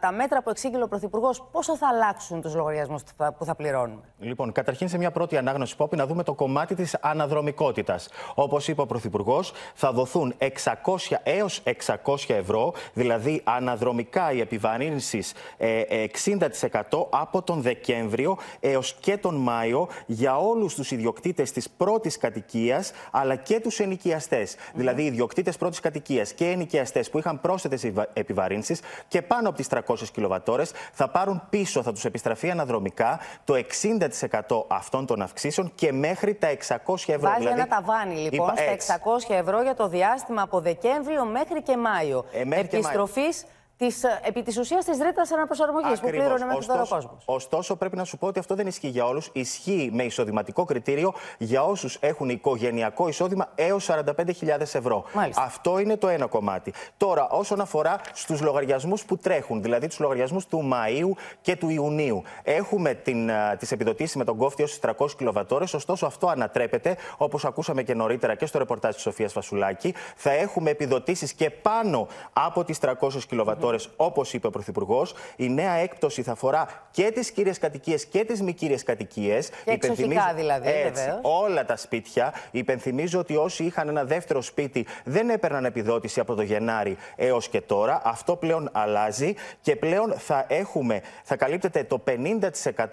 τα μέτρα που εξήγηλε ο Πρωθυπουργός, πόσο θα αλλάξουν τους λογαριασμούς που θα πληρώνουμε. Λοιπόν, καταρχήν σε μια πρώτη ανάγνωση, Πόπη, να δούμε το κομμάτι της αναδρομικότητας. Όπως είπε ο Πρωθυπουργός, θα δοθούν 600 έως 600 ευρώ, δηλαδή αναδρομικά οι επιβαρύνσεις ε, 60% από τον Δεκέμβριο έως και τον Μάιο για όλους τους ιδιοκτήτες της πρώτης κατοικίας αλλά και τους ενοικιαστές. Δηλαδή οι ιδιοκτήτες πρώτης κατοικίας και ενοικιαστές που είχαν πρόσθετες επιβαρύνσεις και πάνω από τις 300 κιλοβατόρες θα πάρουν πίσω, θα τους επιστραφεί αναδρομικά το 60% αυτών των αυξήσεων και μέχρι τα 600 ευρώ. Βάζει δηλαδή, ένα ταβάνι λοιπόν στα 600 ευρώ για το διάστημα από Δεκέμβριο μέχρι και Μάιο. Ε, μέχρι και Μάιο. Επιστροφής της, ε, επί της ουσίας της ρήτρας αναπροσαρμογής που πλήρωνε μέχρι τώρα ο κόσμος. Ωστόσο, πρέπει να σου πω ότι αυτό δεν ισχύει για όλους. Ισχύει με εισοδηματικό κριτήριο για όσους έχουν οικογενειακό εισόδημα έως 45.000 ευρώ. Μάλιστα. Αυτό είναι το ένα κομμάτι. Τώρα, όσον αφορά στους λογαριασμούς που τρέχουν, δηλαδή τους λογαριασμούς του Μαΐου και του Ιουνίου, έχουμε τις επιδοτήσεις με τον κόφτη ως 300 κιλοβατόρες. Ωστόσο, αυτό ανατρέπεται, όπως ακούσαμε και νωρίτερα και στο ρεπορτάζ της Σοφίας Φασουλάκη. Θα έχουμε επιδοτήσεις και πάνω από τις 300 κιλοβατόρες ώρε, όπως είπε ο Πρωθυπουργός. Η νέα έκπτωση θα αφορά και τις κύριες κατοικίες και τις μη κύριες κατοικίες. Και εξοχικά δηλαδή, έτσι, όλα τα σπίτια. Υπενθυμίζω ότι όσοι είχαν ένα δεύτερο σπίτι δεν έπαιρναν επιδότηση από το Γενάρη έως και τώρα. Αυτό πλέον αλλάζει και πλέον θα έχουμε, θα καλύπτεται το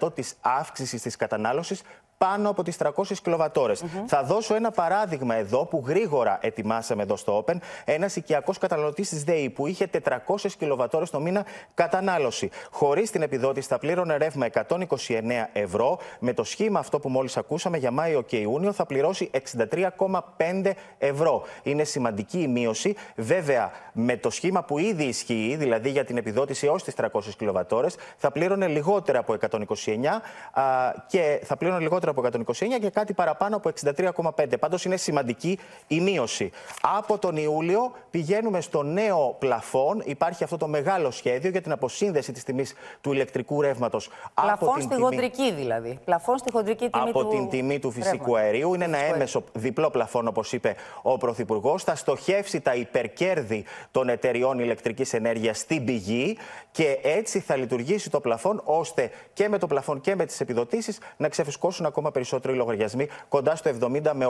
50% της αύξησης της κατανάλωσης πάνω από τις 300 κιλοβατόρες. Θα δώσω ένα παράδειγμα εδώ που γρήγορα ετοιμάσαμε εδώ στο Open. Ένας οικιακός καταναλωτής της ΔΕΗ που είχε 400 κιλοβατόρες το μήνα κατανάλωση. Χωρίς την επιδότηση θα πλήρωνε ρεύμα 129 ευρώ. Με το σχήμα αυτό που μόλις ακούσαμε για Μάιο και Ιούνιο θα πληρώσει 63,5 ευρώ. Είναι σημαντική η μείωση. Βέβαια με το σχήμα που ήδη ισχύει, δηλαδή για την επιδότηση έως τις 300 κιλοβατόρες, θα πλήρωνε λιγότερα από 129 α, και θα πλήρωνε λιγότερα από 129 και κάτι παραπάνω από 63,5. Πάντως είναι σημαντική η μείωση. Από τον Ιούλιο πηγαίνουμε στο νέο πλαφόν. Υπάρχει αυτό το μεγάλο σχέδιο για την αποσύνδεση της τιμής του ηλεκτρικού ρεύματος. Πλαφόν από στη την χοντρική δηλαδή. Πλαφόν στη χοντρική τιμή από του την τιμή του φυσικού ρεύματος. αερίου. Είναι ένα έμεσο διπλό πλαφόν, όπως είπε ο Πρωθυπουργός. Θα στοχεύσει τα υπερκέρδη των εταιριών ηλεκτρικής ενέργειας στην πηγή και έτσι θα λειτουργήσει το πλαφόν ώστε και με το πλαφόν και με τις επιδοτήσεις να ξεφυσκώσουν ακόμα περισσότερο οι λογαριασμοί, κοντά στο 70 με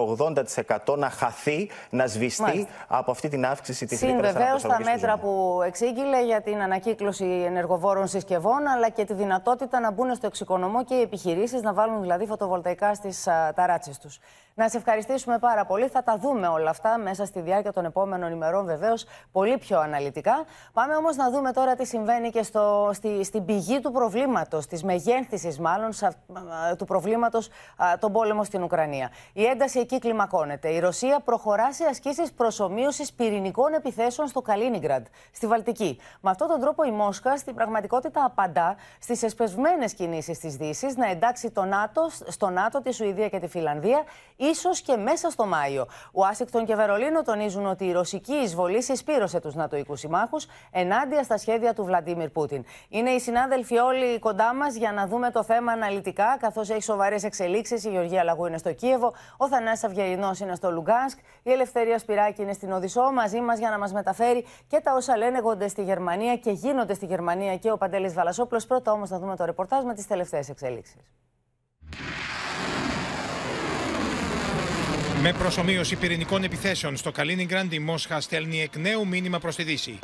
80% να χαθεί, να σβηστεί Μάλιστα. από αυτή την αύξηση της Συν ρήτρας βεβαίως τα αναπροσαρμογής του μέτρα που εξήγηλε για την ανακύκλωση ενεργοβόρων συσκευών, αλλά και τη δυνατότητα να μπουν στο εξοικονομό και οι επιχειρήσεις να βάλουν δηλαδή φωτοβολταϊκά στις ταράτσε τους. Να σε ευχαριστήσουμε πάρα πολύ. Θα τα δούμε όλα αυτά μέσα στη διάρκεια των επόμενων ημερών, βεβαίως, πολύ πιο αναλυτικά. Πάμε όμως να δούμε τώρα τι συμβαίνει και στο, στη, στην πηγή του προβλήματος, της μεγένθηση μάλλον σα, α, του προβλήματος, τον πόλεμο στην Ουκρανία. Η ένταση εκεί κλιμακώνεται. Η Ρωσία προχωρά σε ασκήσεις προσωμείωσης πυρηνικών επιθέσεων στο Καλίνιγκραντ, στη Βαλτική. Με αυτόν τον τρόπο η Μόσχα στην πραγματικότητα απαντά στις εσπεσμένες κινήσεις της Δύσης να εντάξει το ΝΑΤΟ, στο ΝΑΤΟ, τη Σουηδία και τη Φιλανδία, ίσως και μέσα στο Μάιο. Ουάσιγκτον και Βερολίνο τονίζουν ότι η ρωσική εισβολή συσπήρωσε τους νατοικού συμμάχους ενάντια στα σχέδια του Βλαντίμιρ Πούτιν. Είναι οι συνάδελφοι όλοι κοντά μας για να δούμε το θέμα αναλυτικά, καθώς έχει σοβαρές εξελίξεις. Η Γεωργία Λαγού είναι στο Κίεβο, ο Θανάσης Αυγερινός είναι στο Λουγκάνσκ, η Ελευθερία Σπυράκη είναι στην Οδυσσό μαζί μας για να μας μεταφέρει και τα όσα λένε στη Γερμανία και γίνονται στη Γερμανία και ο Παντελής Βαλασόπουλος. Πρώτα όμως να δούμε το ρεπορτάζ με τις τελευταίες εξελίξεις. Με προσωμείωση πυρηνικών επιθέσεων στο Καλίνιγκραντ, η Μόσχα στέλνει εκ νέου μήνυμα προς τη Δύση.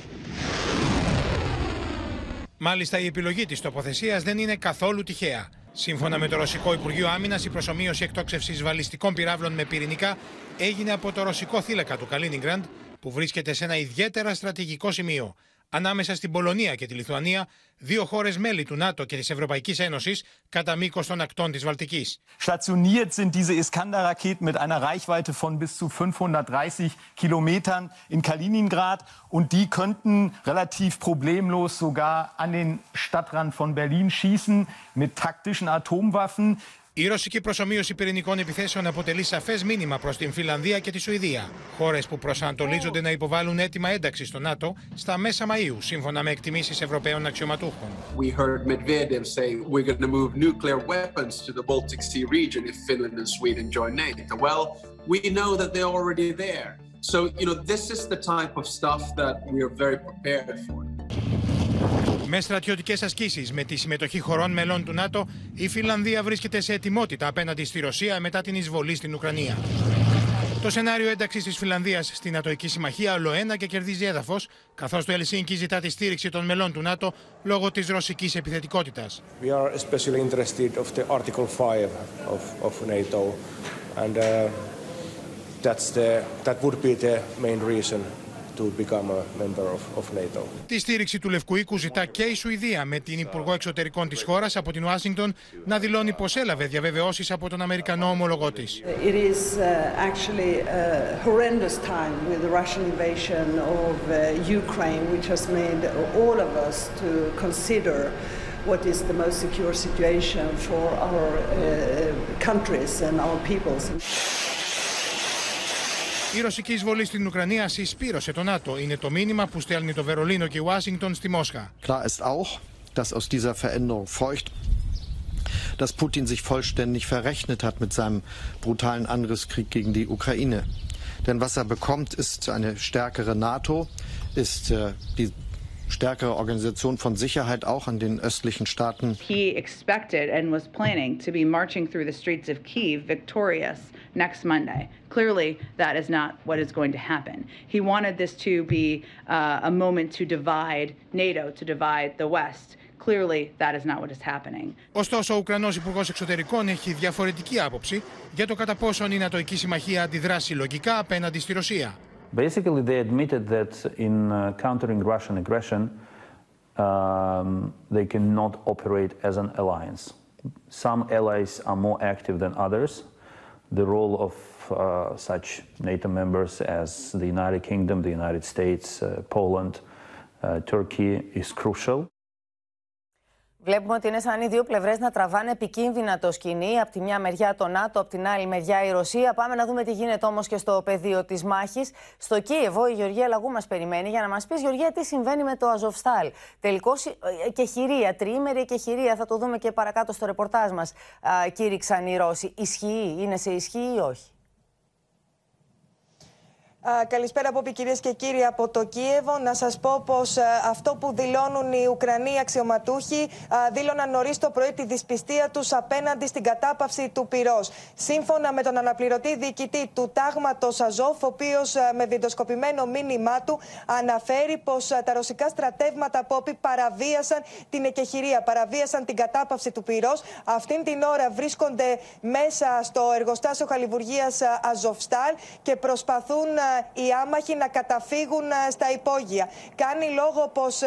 Μάλιστα, η επιλογή της τοποθεσίας δεν είναι καθόλου τυχαία. Σύμφωνα με το Ρωσικό Υπουργείο Άμυνας, η προσωμείωση εκτόξευσης βαλιστικών πυράβλων με πυρηνικά έγινε από το ρωσικό θύλακα του Καλίνιγκραντ, που βρίσκεται σε ένα ιδιαίτερα στρατηγικό σημείο, ανάμεσα στην Πολωνία και τη Λιθουανία, δύο χώρε μέλη του ΝΑΤΟ και τη Ευρωπαϊκή Ένωση, κατά μήκο των ακτών τη Βαλτική. Stationiert sind diese Iskander-Raketen mit einer Reichweite von bis zu 530 Kilometern in Kaliningrad und die könnten relativ problemlos sogar an den Stadtrand von Berlin schießen mit taktischen Atomwaffen. Η ρωσική προσωμείωση πυρηνικών επιθέσεων αποτελεί σαφές μήνυμα προς την Φιλανδία και τη Σουηδία. Χώρες που προσανατολίζονται να υποβάλουν έτοιμα ένταξης στο ΝΑΤΟ στα μέσα Μαΐου, σύμφωνα με εκτιμήσεις Ευρωπαίων αξιωματούχων. We heard Medvedev say we're going to move nuclear weapons to the Baltic Sea region if Finland and Sweden join NATO. Well, we know that they're already there. So, you know, this is the type of stuff that we are very prepared for. Με στρατιωτικές ασκήσεις με τη συμμετοχή χωρών μελών του ΝΑΤΟ, η Φιλανδία βρίσκεται σε ετοιμότητα απέναντι στη Ρωσία μετά την εισβολή στην Ουκρανία. Το σενάριο ένταξης της Φιλανδίας στην Νατοική Συμμαχία όλο ένα και κερδίζει έδαφος, καθώς το Ελσίνκι ζητά τη στήριξη των μελών του ΝΑΤΟ λόγω της ρωσικής επιθετικότητας. We are especially interested of the Article 5 of, of NATO, and uh, that's the that would be the main reason to become a member of, of NATO. Τη στήριξη του Λευκού Οίκου ζητά και η Σουηδία με την Υπουργό Εξωτερικών της χώρας από την Ουάσιγκτον να δηλώνει πως έλαβε διαβεβαιώσεις από τον Αμερικανό ομολογό της. It is uh, actually a horrendous time with the Russian invasion of uh, Ukraine, which has made all of us to consider what is the most secure situation for our uh, countries and our peoples. Η ρωσική εισβολή στην Ουκρανία συσπήρωσε το ΝΑΤΟ. Είναι το μήνυμα που στέλνει το Βερολίνο και η Ουάσιγκτον στη Μόσχα. Klar ist auch, dass aus dieser Veränderung folgt, dass Putin sich vollständig verrechnet hat mit seinem brutalen Angriffskrieg gegen die Ukraine. Denn was er bekommt, ist eine stärkere NATO, ist äh, die stärkere Organisation von Sicherheit auch an den östlichen Staaten. He expected and was planning to be marching through the streets of Kiev victorious next Monday. Clearly, that is not what is going to happen. He wanted this to be uh, a moment to divide NATO, to divide the West. Clearly, that is not what is happening. Ωστόσο, ο Ουκρανός Υπουργός Εξωτερικών έχει διαφορετική άποψη για το κατά πόσον η Νατοική Συμμαχία αντιδρά συλλογικά απέναντι στη Ρωσία. Basically, they admitted that in uh, countering Russian aggression, um, they cannot operate as an alliance. Some allies are more active than others. The role of uh, such NATO members as the United Kingdom, the United States, uh, Poland, uh, Turkey is crucial. Βλέπουμε ότι είναι σαν οι δύο πλευρές να τραβάνε επικίνδυνα το σκηνή. Από τη μια μεριά το ΝΑΤΟ, από την άλλη μεριά η Ρωσία. Πάμε να δούμε τι γίνεται όμως και στο πεδίο της μάχης. Στο Κίεβο, η Γεωργία Λαγού μας περιμένει για να μας πεις, Γεωργία, τι συμβαίνει με το Αζοφστάλ; Τελικώς και χειρία, τριήμερη και χειρία. Θα το δούμε και παρακάτω στο ρεπορτάζ μας. Κήρυξαν οι Ρώσοι. Ισχύει, είναι σε ισχύ ή όχι; Καλησπέρα από κυρίες και κύριοι από το Κίεβο. Να σας πω πως αυτό που δηλώνουν οι Ουκρανοί αξιωματούχοι δήλωναν νωρίς το πρωί τη δυσπιστία τους απέναντι στην κατάπαυση του πυρός. Σύμφωνα με τον αναπληρωτή διοικητή του τάγματος Αζόφ, ο οποίος με βιντεοσκοπημένο μήνυμά του αναφέρει πως τα ρωσικά στρατεύματα Πόπη παραβίασαν την εκεχηρία, παραβίασαν την κατάπαυση του πυρός. Αυτήν την ώρα βρίσκονται μέσα στο εργοστάσιο χαλιβουργίας Αζοφστάλ και προσπαθούν οι άμαχοι να καταφύγουν στα υπόγεια. Κάνει λόγο πως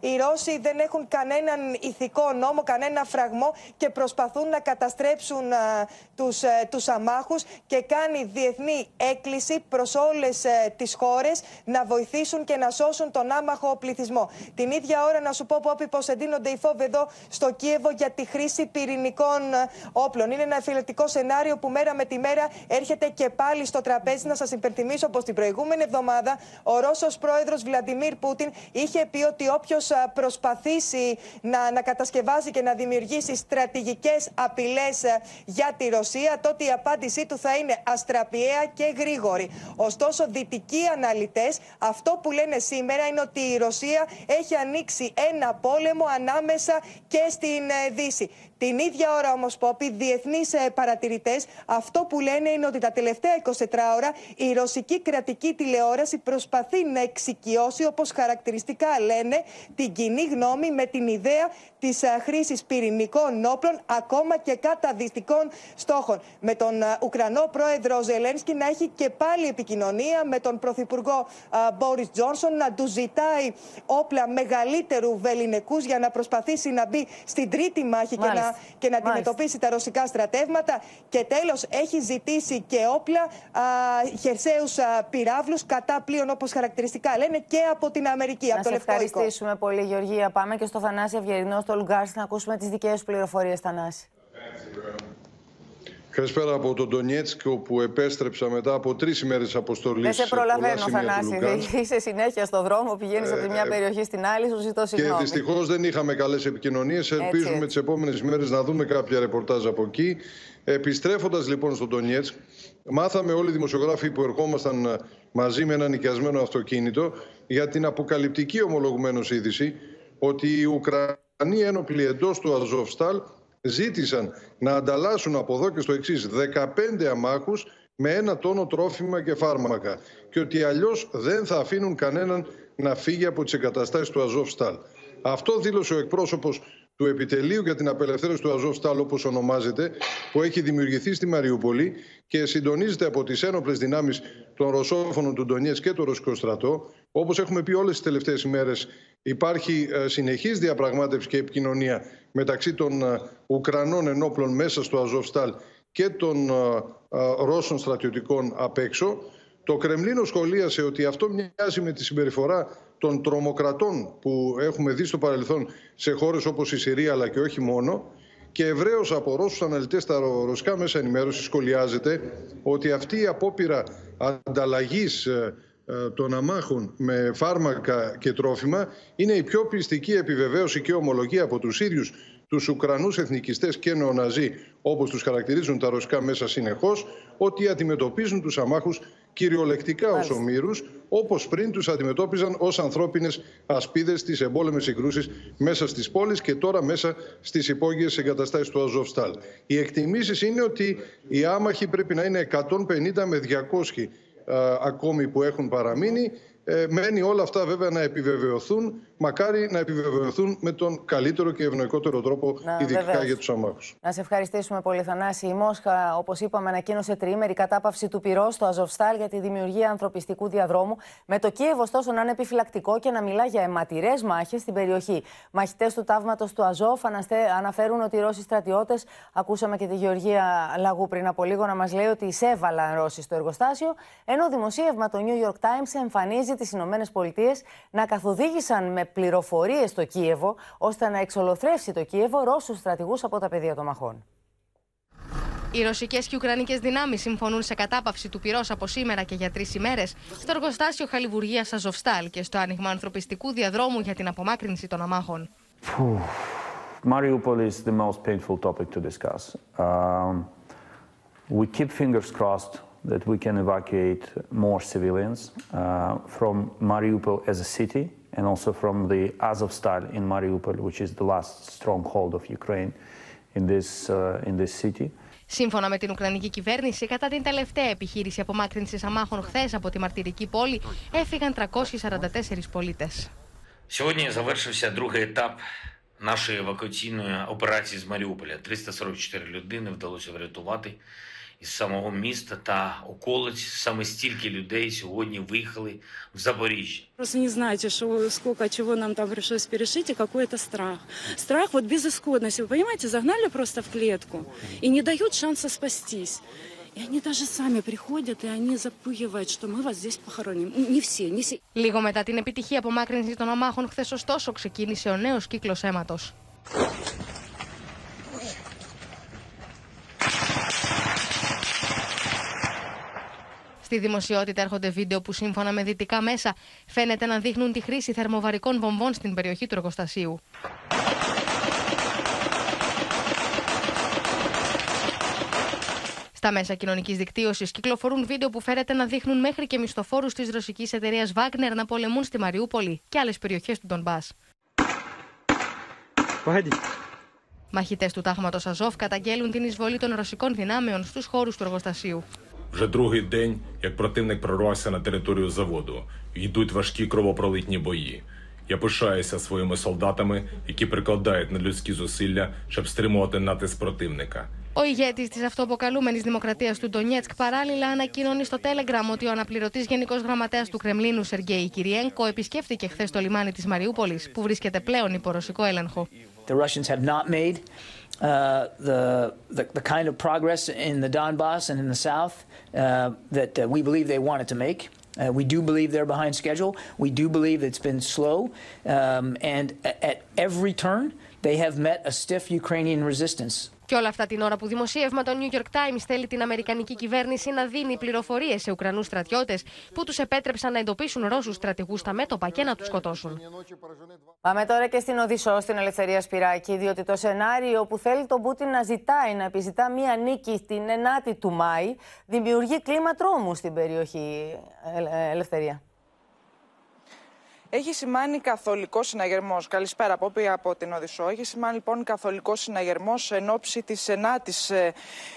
οι Ρώσοι δεν έχουν κανέναν ηθικό νόμο, κανένα φραγμό και προσπαθούν να καταστρέψουν τους, τους αμάχους και κάνει διεθνή έκκληση προς όλες τις χώρες να βοηθήσουν και να σώσουν τον άμαχο πληθυσμό. Την ίδια ώρα να σου πω Πόπι πως εντείνονται οι φόβοι εδώ στο Κίεβο για τη χρήση πυρηνικών όπλων. Είναι ένα εφηλετικό σενάριο που μέρα με τη μέρα έρχεται και πάλι στο τραπέζι. Να σας υπενθυμίσω πως την προηγούμενη εβδομάδα ο Ρώσος πρόεδρος Βλαντιμίρ Πούτιν είχε πει ότι όποιος προσπαθήσει να, να κατασκευάσει και να δημιουργήσει στρατηγικές απειλές για τη Ρωσία, τότε η απάντησή του θα είναι αστραπιαία και γρήγορη. Ωστόσο, δυτικοί αναλυτές αυτό που λένε σήμερα είναι ότι η Ρωσία έχει ανοίξει ένα πόλεμο ανάμεσα και στην Δύση. Την ίδια ώρα όμως, Πόπη, διεθνείς παρατηρητές αυτό που λένε είναι ότι τα τελευταία 24 ώρα η ρωσική κρατική τηλεόραση προσπαθεί να εξοικειώσει, όπως χαρακτηριστικά λένε, την κοινή γνώμη με την ιδέα της χρήσης πυρηνικών όπλων, ακόμα και καταδυστικών στόχων. Με τον Ουκρανό πρόεδρο Ζελένσκι να έχει και πάλι επικοινωνία με τον πρωθυπουργό Μπόρις Τζόνσον να του ζητάει όπλα μεγαλύτερου βεληνικούς για να προσπαθήσει να μπει στην τρίτη μάχη και να και να αντιμετωπίσει τα ρωσικά στρατεύματα. Και τέλος, έχει ζητήσει και όπλα, χερσαίους πυράβλους, κατά πλοίων όπως χαρακτηριστικά λένε, και από την Αμερική. Να από το σε Λευκό Οίκο. ευχαριστήσουμε πολύ, Γεωργία. Πάμε και στο Θανάση Ευγερινό, στο Λουγκάρσκι, να ακούσουμε τις δικές σου πληροφορίες, Θανάση. Καλησπέρα από τον Ντονιέτσκ, όπου επέστρεψα μετά από τρεις ημέρες αποστολής. Δεν σε προλαβαίνω, Θανάση. Είσαι συνέχεια στο δρόμο, πηγαίνεις από τη μια περιοχή στην άλλη, σου ζητώ συγγνώμη. Και δυστυχώς δεν είχαμε καλές επικοινωνίες. Ελπίζουμε τις επόμενες ημέρες να δούμε κάποια ρεπορτάζ από εκεί. Επιστρέφοντας λοιπόν στον Ντονιέτσκ, μάθαμε όλοι οι δημοσιογράφοι που ερχόμασταν μαζί με ένα νοικιασμένο αυτοκίνητο για την αποκαλυπτική ομολογουμένως είδηση ότι οι Ουκρανοί ένοπλοι εντός του Αζοφστάλ ζήτησαν να ανταλλάσσουν από εδώ και στο εξής 15 αμάχους με ένα τόνο τρόφιμα και φάρμακα και ότι αλλιώς δεν θα αφήνουν κανέναν να φύγει από τις εγκαταστάσεις του Αζόφσταλ. Αυτό δήλωσε ο εκπρόσωπος του επιτελείου για την απελευθέρωση του Αζόφσταλ, όπως ονομάζεται, που έχει δημιουργηθεί στη Μαριούπολη και συντονίζεται από τις ένοπλες δυνάμεις των Ρωσόφωνων του Ντονιέτ και του Ρωσικό στρατό. Όπως έχουμε πει όλες τις τελευταίες ημέρες, υπάρχει ε, συνεχής διαπραγμάτευση και επικοινωνία μεταξύ των ε, Ουκρανών ενόπλων μέσα στο Αζόφσταλ και των ε, Ρώσων στρατιωτικών απ' έξω. Το Κρεμλίνο σχολίασε ότι αυτό μοιάζει με τη συμπεριφορά των τρομοκρατών που έχουμε δει στο παρελθόν σε χώρες όπως η Συρία αλλά και όχι μόνο και ευρέως από Ρώσους αναλυτές στα ρωσικά μέσα ενημέρωσης σχολιάζεται ότι αυτή η απόπειρα ανταλλαγής ε, ε, των αμάχων με φάρμακα και τρόφιμα είναι η πιο πιστική επιβεβαίωση και ομολογία από τους ίδιους τους Ουκρανούς εθνικιστές και νεοναζί, όπως τους χαρακτηρίζουν τα ρωσικά μέσα συνεχώς, ότι αντιμετωπίζουν τους αμάχους κυριολεκτικά ως ομήρους, όπως πριν τους αντιμετώπιζαν ως ανθρώπινες ασπίδες στις εμπόλεμες συγκρούσεις μέσα στις πόλεις και τώρα μέσα στις υπόγειες εγκαταστάσεις του Αζόφσταλ. Οι εκτιμήσεις είναι ότι οι άμαχοι πρέπει να είναι 150 με 200 ακόμη που έχουν παραμείνει. Ε, μένει όλα αυτά βέβαια να επιβεβαιωθούν, μακάρι να επιβεβαιωθούν με τον καλύτερο και ευνοϊκότερο τρόπο, να, ειδικά βεβαίως. για τους αμάχους. Να σε ευχαριστήσουμε πολύ, Θανάση. Η Μόσχα, όπως είπαμε, ανακοίνωσε τριήμερη κατάπαυση του πυρό στο Αζοφστάλ για τη δημιουργία ανθρωπιστικού διαδρόμου. Με το Κίεβο, ωστόσο, να είναι επιφυλακτικό και να μιλά για αιματηρές μάχες στην περιοχή. Μαχητές του τάγματο του Αζόφ αναφέρουν ότι οι Ρώσοι στρατιώτες, ακούσαμε και τη Γεωργία Λαγού πριν από λίγο να μας λέει ότι εισέβαλαν Ρώσοι στο εργοστάσιο, ενώ δημοσίευμα το New York Times εμφανίζει τις Ηνωμένες Πολιτείες να καθοδήγησαν με πληροφορίες το Κίεβο ώστε να εξολοθρεύσει το Κίεβο Ρώσους στρατηγούς από τα πεδία των μαχών. Οι ρωσικές και ουκρανικές δυνάμεις συμφωνούν σε κατάπαυση του πυρός από σήμερα και για τρεις ημέρες στο εργοστάσιο Χαλιβουργίας Αζοφστάλ και στο άνοιγμα ανθρωπιστικού διαδρόμου για την απομάκρυνση των αμάχων. Mariupol is the most painful topic to discuss. Um, we keep fingers crossed that we can evacuate more civilians uh, from Mariupol as a city and also from the Azovstal in Mariupol, which is the last stronghold of Ukraine in this, uh, in this city. Σύμφωνα με την Ουκρανική κυβέρνηση, κατά την τελευταία επιχείρηση απομάκρυνση αμάχων χθε από τη μαρτυρική πόλη, έφυγαν 344 πολίτε. Сьогодні завершився другий етап нашої евакуаційної операції з Маріуполя. 344 людини вдалося врятувати. із самого міста та околиць. Саме стільки людей сьогодні виїхали в Запоріжжя. Просто не знаете, что, сколько чего нам там пришлось перешить и какой это страх. Страх вот безысходности. Вы понимаете, загнали просто в клетку и не дают шанса спастись. И они даже сами приходят, и они запугивают, что мы вас здесь похороним. Не все, не все. Λίγο μετά την επιτυχία απομάκρυνση των αμάχων, χθε ωστόσο ξεκίνησε ο νέο κύκλο αίματο. Στη δημοσιότητα έρχονται βίντεο που σύμφωνα με δυτικά μέσα φαίνεται να δείχνουν τη χρήση θερμοβαρικών βομβών στην περιοχή του εργοστασίου. Στα μέσα κοινωνικής δικτύωσης κυκλοφορούν βίντεο που φέρεται να δείχνουν μέχρι και μισθοφόρους της ρωσικής εταιρείας Wagner να πολεμούν στη Μαριούπολη και άλλες περιοχές του Ντομπά. Μαχητές του τάγματος Αζόφ καταγγέλουν την εισβολή των ρωσικών δυνάμεων στους χώρους του εργοστασίου. Вже другий день, як противник прорвався на територію заводу, йдуть важкі кровопролитні бої. Я пишаюся своїми солдатами, які прикладають надлюдські зусилля, щоб стримувати натиск противника. Ο ηγέτη τη αυτοαποκαλούμενη Δημοκρατία του Ντονιέτσκ παράλληλα ανακοίνωνε στο Telegram ότι ο αναπληρωτή Γενικό Γραμματέα του Κρεμλίνου Σεργέη Κυριένκο επισκέφθηκε χθε το λιμάνι τη Μαριούπολη, που βρίσκεται πλέον υπό ρωσικό έλεγχο. The Russians have not made uh, the, the, the kind of progress in the Donbass and in the south uh, that uh, we believe they wanted to make. Uh, we do believe they're behind schedule. We do believe it's been slow. Um, and at every turn, they have met a stiff Ukrainian resistance. Και όλα αυτά την ώρα που δημοσίευμα το New York Times θέλει την Αμερικανική κυβέρνηση να δίνει πληροφορίες σε Ουκρανούς στρατιώτες που τους επέτρεψαν να εντοπίσουν Ρώσους στρατηγούς στα μέτωπα και να τους σκοτώσουν. Πάμε τώρα και στην Οδυσσό, στην Ελευθερία Σπυράκη, διότι το σενάριο που θέλει τον Πούτιν να ζητάει, να επιζητά μία νίκη την 9η του Μάη, δημιουργεί κλίμα τρόμου στην περιοχή. Ε, ελευθερία. Έχει σημάνει καθολικός συναγερμός. Καλησπέρα, Πόπη, από την Οδυσσό. Έχει σημάνει λοιπόν καθολικός συναγερμός εν ώψη της 9η ε,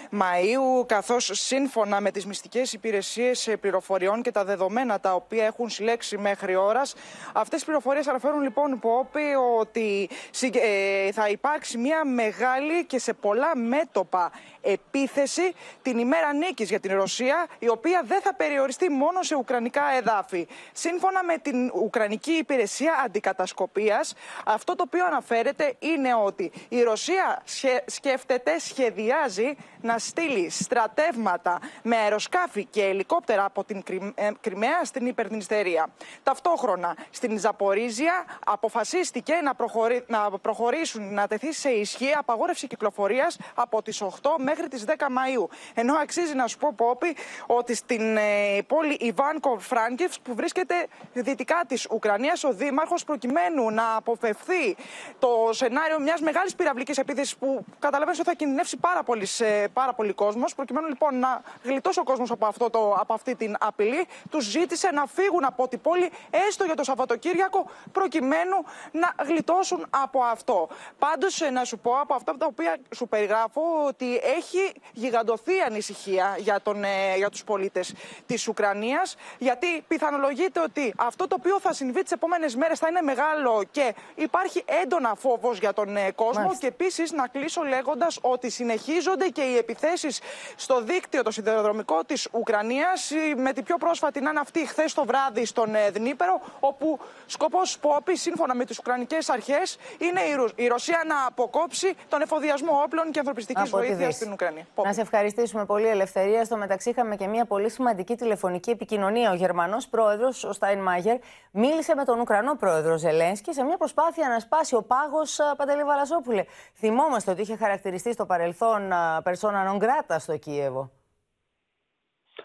Μαου, καθώς σύμφωνα με τις μυστικές υπηρεσίες πληροφοριών και τα δεδομένα τα οποία έχουν συλλέξει μέχρι ώρας, αυτές οι πληροφορίες αναφέρουν λοιπόν, Πόπη, ότι ε, θα υπάρξει μια μεγάλη και σε πολλά μέτωπα επίθεση την ημέρα νίκης για την Ρωσία, η οποία δεν θα περιοριστεί μόνο σε ουκρανικά εδάφη. Σύμφωνα με την Ουκρανική Υπηρεσία Αντικατασκοπίας, αυτό το οποίο αναφέρεται είναι ότι η Ρωσία σκέφτεται, σχεδιάζει να στείλει στρατεύματα με αεροσκάφη και ελικόπτερα από την ε, Κρυμαία στην Υπερδνηστερία. Ταυτόχρονα στην Ζαπορίζια αποφασίστηκε να, προχωρη... να προχωρήσουν, να τεθεί σε ισχύ απαγόρευση κυκλοφορίας από τις 8 μέχρι τις 10 Μαΐου. Ενώ αξίζει να σου πω, Πόπη, ότι στην ε, πόλη Ιβάνκο Φράγκεφς που βρίσκεται δυτικά της Ουκρανίας, ο Δήμαρχος προκειμένου να αποφευθεί το σενάριο μιας μεγάλης πυραυλικής επίθεσης που καταλαβαίνεις ότι θα κινδυνεύσει πάρα πολύ, πάρα πολύ κόσμος, προκειμένου λοιπόν να γλιτώσει ο κόσμος από, αυτό το, από αυτή την απειλή, τους ζήτησε να φύγουν από την πόλη έστω για το Σαββατοκύριακο προκειμένου να γλιτώσουν από αυτό. Πάντως να σου πω από αυτά τα οποία σου περιγράφω ότι έχει γιγαντωθεί ανησυχία για, τον, ε, για τους πολίτες της Ουκρανίας γιατί πιθανολογείται ότι αυτό το οποίο θα συμβεί τις επόμενες μέρες θα είναι μεγάλο και υπάρχει έντονα φόβος για τον ε, κόσμο και επίσης να κλείσω λέγοντας ότι συνεχίζονται και οι επιθέσεις στο δίκτυο το σιδηροδρομικό της Ουκρανίας με την πιο πρόσφατη να είναι αυτή χθες το βράδυ στον ε, Δνήπερο όπου σκοπός Πόπη σύμφωνα με τις Ουκρανικές αρχές είναι η Ρωσία να αποκόψει τον εφοδιασμό όπλων και ανθρωπιστικής βοήθειας στην Ουκρανία. Να σε ευχαριστήσουμε πολύ, Ελευθερία. Στο μεταξύ, είχαμε και μια πολύ σημαντική τηλεφωνική επικοινωνία. Ο Γερμανός πρόεδρος, ο Στάιν Μάγερ, μίλησε με τον Ουκρανό πρόεδρο Ζελένσκι σε μια προσπάθεια να σπάσει ο πάγος Παντελή Βαλασόπουλε. Θυμόμαστε ότι είχε χαρακτηριστεί στο παρελθόν περσόνα νονγκράτα στο Κίεβο.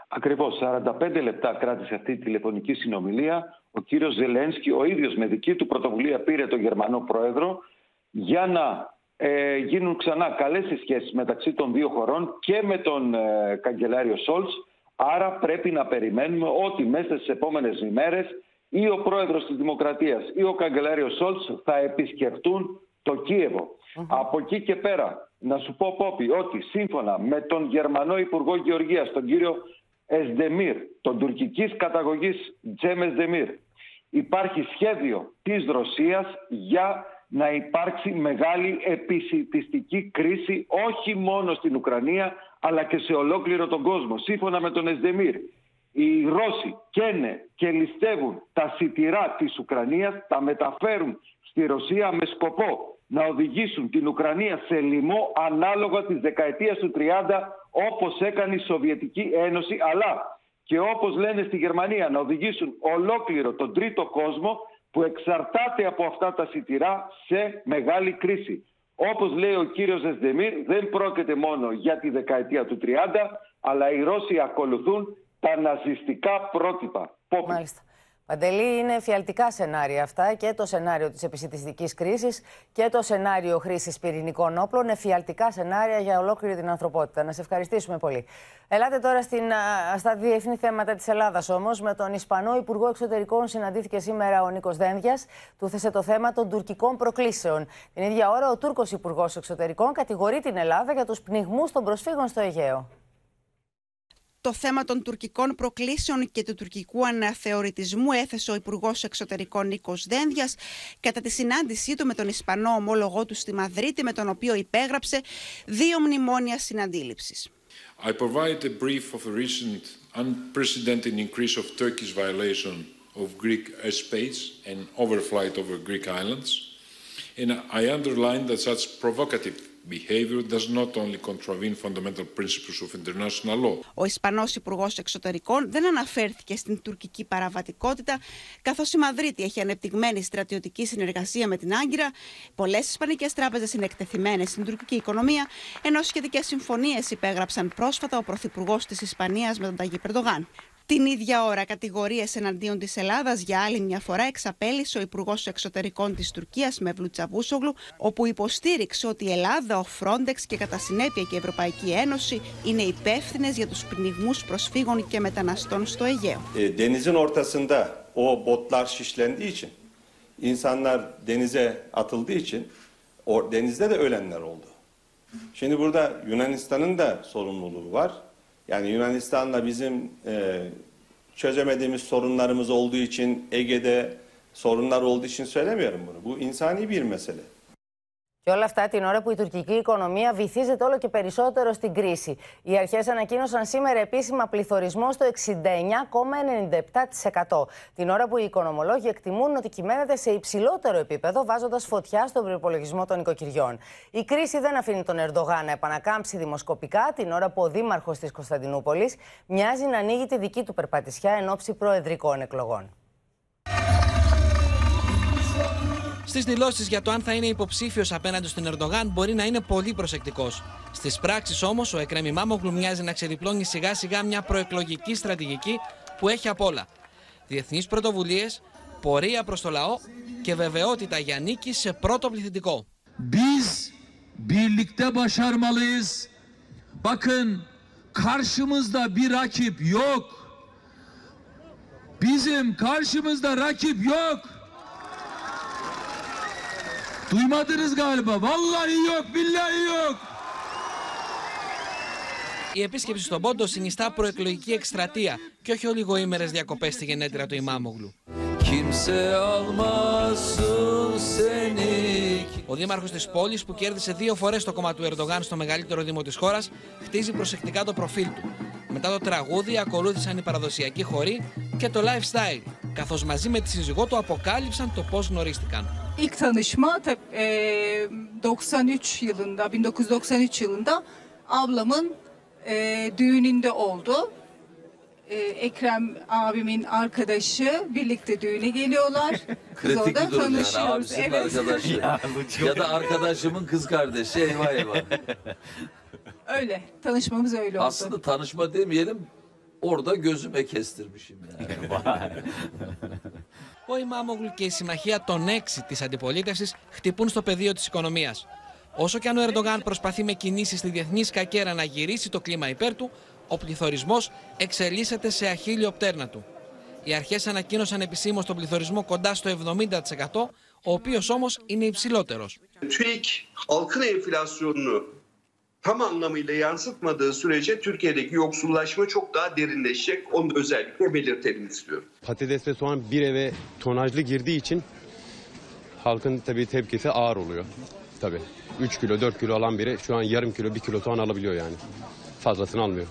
Ακριβώς. 45 λεπτά κράτησε αυτή η τηλεφωνική συνομιλία. Ο κύριος Ζελένσκι, ο ίδιος με δική του πρωτοβουλία, πήρε τον Γερμανό πρόεδρο για να ε, γίνουν ξανά καλές οι σχέσεις μεταξύ των δύο χωρών και με τον ε, καγκελάριο Σόλτς. Άρα πρέπει να περιμένουμε ότι μέσα στις επόμενες ημέρες ή ο πρόεδρος της Δημοκρατίας ή ο καγκελάριος Σόλτς θα επισκεφτούν το κιεβο Από εκεί και πέρα να σου πω Πόπι ότι σύμφωνα με τον Γερμανό Υπουργό Γεωργίας, τον κύριο Εσδεμίρ, τον τουρκικής καταγωγής Τζέμες Δεμίρ, υπάρχει σχέδιο της Ρωσίας για να υπάρξει μεγάλη επισητιστική κρίση όχι μόνο στην Ουκρανία αλλά και σε ολόκληρο τον κόσμο. Σύμφωνα με τον Εσδεμίρ, οι Ρώσοι καίνε και ληστεύουν τα σιτηρά της Ουκρανίας, τα μεταφέρουν στη Ρωσία με σκοπό να οδηγήσουν την Ουκρανία σε λοιμό ανάλογα της δεκαετίας του 30 όπως έκανε η Σοβιετική Ένωση αλλά και όπως λένε στη Γερμανία να οδηγήσουν ολόκληρο τον τρίτο κόσμο που εξαρτάται από αυτά τα σιτηρά σε μεγάλη κρίση. Όπως λέει ο κύριος Ζεσδεμίρ, δεν πρόκειται μόνο για τη δεκαετία του 30, αλλά οι Ρώσοι ακολουθούν τα ναζιστικά πρότυπα. Μάλιστα. Παντελή, είναι φιαλτικά σενάρια αυτά και το σενάριο της επισητιστικής κρίσης και το σενάριο χρήσης πυρηνικών όπλων. Είναι φιαλτικά σενάρια για ολόκληρη την ανθρωπότητα. Να σε ευχαριστήσουμε πολύ. Ελάτε τώρα στην, στα διεθνή θέματα της Ελλάδας όμως. Με τον Ισπανό Υπουργό Εξωτερικών συναντήθηκε σήμερα ο Νίκος Δένδιας. Του θέσε το θέμα των τουρκικών προκλήσεων. Την ίδια ώρα ο Τούρκος Υπουργός Εξωτερικών κατηγορεί την Ελλάδα για τους πνιγμούς των προσφύγων στο Αιγαίο το θέμα των τουρκικών προκλήσεων και του τουρκικού αναθεωρητισμού έθεσε ο Υπουργός Εξωτερικών Νίκος Δένδιας κατά τη συνάντησή του με τον Ισπανό ομόλογό του στη Μαδρίτη, με τον οποίο υπέγραψε δύο μνημόνια συναντήληψης. I provide a brief of a recent unprecedented increase of Turkish violation of Greek airspace and overflight over Greek islands. And I underline that such provocative behavior does not only contravene fundamental principles of international law. Ο Ισπανός Υπουργός Εξωτερικών δεν αναφέρθηκε στην τουρκική παραβατικότητα, καθώς η Μαδρίτη έχει ανεπτυγμένη στρατιωτική συνεργασία με την Άγκυρα, πολλές ισπανικές τράπεζες είναι εκτεθειμένες στην τουρκική οικονομία, ενώ σχετικές συμφωνίες υπέγραψαν πρόσφατα ο Πρωθυπουργός της Ισπανίας με τον Ταγίπ Ερντογάν. Την ίδια ώρα, κατηγορίες εναντίον της Ελλάδας για άλλη μια φορά εξαπέλυσε ο Υπουργός Εξωτερικών της Τουρκίας Μευλού Τσαβούσογλου, όπου υποστήριξε ότι η Ελλάδα, ο Frontex και κατά συνέπεια και η Ευρωπαϊκή Ένωση είναι υπεύθυνες για τους πνιγμούς προσφύγων και μεταναστών στο Αιγαίο. Denizin ortasında o botlar şişlendiği için insanlar denize atıldığı için o, denizde de ölenler oldu. Şimdi burada Yunanistan'ın da sorumluluğu var. Yani Yunanistan'la bizim e, çözemediğimiz sorunlarımız olduğu için Ege'de sorunlar olduğu için söylemiyorum bunu. Bu insani bir mesele. Και όλα αυτά την ώρα που η τουρκική οικονομία βυθίζεται όλο και περισσότερο στην κρίση. Οι αρχές ανακοίνωσαν σήμερα επίσημα πληθωρισμό στο 69,97%. Την ώρα που οι οικονομολόγοι εκτιμούν ότι κυμαίνεται σε υψηλότερο επίπεδο, βάζοντας φωτιά στον προπολογισμό των οικοκυριών. Η κρίση δεν αφήνει τον Ερντογάν να επανακάμψει δημοσκοπικά, την ώρα που ο δήμαρχος της Κωνσταντινούπολης μοιάζει να ανοίγει τη δική του περπατησιά εν ώψη προεδρικών εκλογών. Στις δηλώσεις για το αν θα είναι υποψήφιος απέναντι στον Ερντογάν μπορεί να είναι πολύ προσεκτικός. Στις πράξεις όμως, ο Εκρέμι Μάμογλου μοιάζει να ξεδιπλώνει σιγά σιγά μια προεκλογική στρατηγική που έχει απ' όλα. Διεθνείς πρωτοβουλίες, πορεία προς το λαό και βεβαιότητα για νίκη σε πρώτο πληθυντικό. Biz birlikte başarmalıyız. Bakın karşımızda bir rakip yok. Bizim karşımızda rakip yok. Duymadınız galiba. Vallahi yok, billahi yok. Η επίσκεψη στον Πόντο συνιστά προεκλογική εκστρατεία και όχι ολιγοήμερες διακοπές στη γενέτειρα του Ημάμογλου. Ο δήμαρχος της πόλης, που κέρδισε δύο φορές το κόμμα του Ερντογάν στο μεγαλύτερο δήμο της χώρας, χτίζει προσεκτικά το προφίλ του. Μετά το τραγούδι ακολούθησαν οι παραδοσιακοί χοροί και το lifestyle, καθώς μαζί με τη σύζυγό του αποκάλυψαν το πώς γνωρίστηκαν. İlk tanışma tab- e, 93 yılında, 1993 yılında ablamın e, düğününde oldu. E, Ekrem abimin arkadaşı birlikte düğüne geliyorlar. Biz Kritik orada bir durum yani tanışıyoruz. abisinin arkadaşı Ya, ya, da arkadaşımın kız kardeşi eyvah eyvah. Öyle. Tanışmamız öyle oldu. Aslında tanışma demeyelim orada gözüme kestirmişim yani. Ο Ιμάμογλου και η συμμαχία των έξι της αντιπολίτευσης χτυπούν στο πεδίο της οικονομίας. Όσο και αν ο Ερντογάν προσπαθεί με κινήσεις στη διεθνή σκακέρα να γυρίσει το κλίμα υπέρ του, ο πληθωρισμός εξελίσσεται σε αχίλιο πτέρνα του. Οι αρχές ανακοίνωσαν επισήμως τον πληθωρισμό κοντά στο 70%, ο οποίος όμως είναι υψηλότερος. TÜİK halkın enflasyonunu tam anlamıyla yansıtmadığı sürece Türkiye'deki yoksullaşma çok daha derinleşecek. Onu da özellikle belirtelim istiyorum. Patates ve soğan bir eve tonajlı girdiği için halkın tabii tepkisi ağır oluyor. Tabii 3 kilo 4 kilo alan biri şu an yarım kilo 1 kilo soğan alabiliyor yani. Fazlasını almıyor.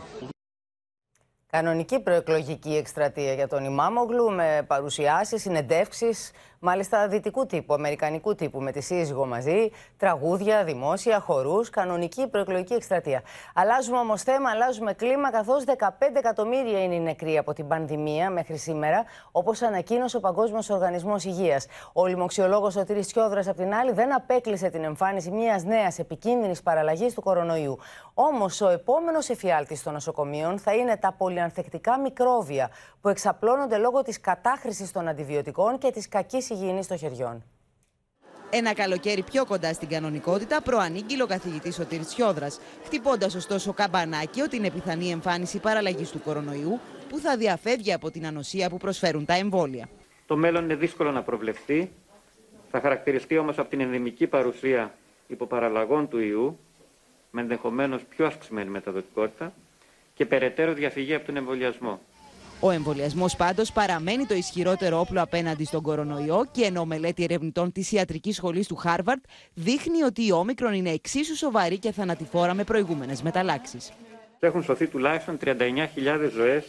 Κανονική προεκλογική εκστρατεία για τον Ιμάμογλου με παρουσιάσεις, συνεντεύξεις, μάλιστα δυτικού τύπου, αμερικανικού τύπου με τη σύζυγο μαζί, τραγούδια, δημόσια, χορούς, κανονική προεκλογική εκστρατεία. Αλλάζουμε όμως θέμα, αλλάζουμε κλίμα καθώς 15 εκατομμύρια είναι οι νεκροί από την πανδημία μέχρι σήμερα, όπως ανακοίνωσε ο Παγκόσμιος Οργανισμός Υγείας. Ο λοιμοξιολόγος Σωτήρης Τσιόδρας απ' την άλλη δεν απέκλεισε την εμφάνιση μιας νέας επικίνδυνης παραλλαγής του κορονοϊού. Όμως ο επόμενος εφιάλτης των νοσοκομείων θα είναι τα πολυανθεκτικά μικρόβια που εξαπλώνονται λόγω της κατάχρησης των αντιβιωτικών και της κακής υγιεινής των χεριών. Ένα καλοκαίρι πιο κοντά στην κανονικότητα προανήγγειλε ο καθηγητής Σωτήρη Τσιόδρα, χτυπώντας ωστόσο καμπανάκι ότι είναι πιθανή εμφάνιση παραλλαγής του κορονοϊού που θα διαφεύγει από την ανοσία που προσφέρουν τα εμβόλια. Το μέλλον είναι δύσκολο να προβλεφθεί. Θα χαρακτηριστεί όμως από την ενδημική παρουσία υποπαραλλαγών του ιού, με ενδεχομένως πιο αυξημένη μεταδοτικότητα και περαιτέρω διαφυγή από τον εμβολιασμό. Ο εμβολιασμός πάντως παραμένει το ισχυρότερο όπλο απέναντι στον κορονοϊό και ενώ μελέτη ερευνητών της Ιατρικής Σχολής του Χάρβαρντ δείχνει ότι η όμικρον είναι εξίσου σοβαρή και θανατηφόρα με προηγούμενες μεταλλάξεις. Έχουν σωθεί τουλάχιστον 39.000 ζωές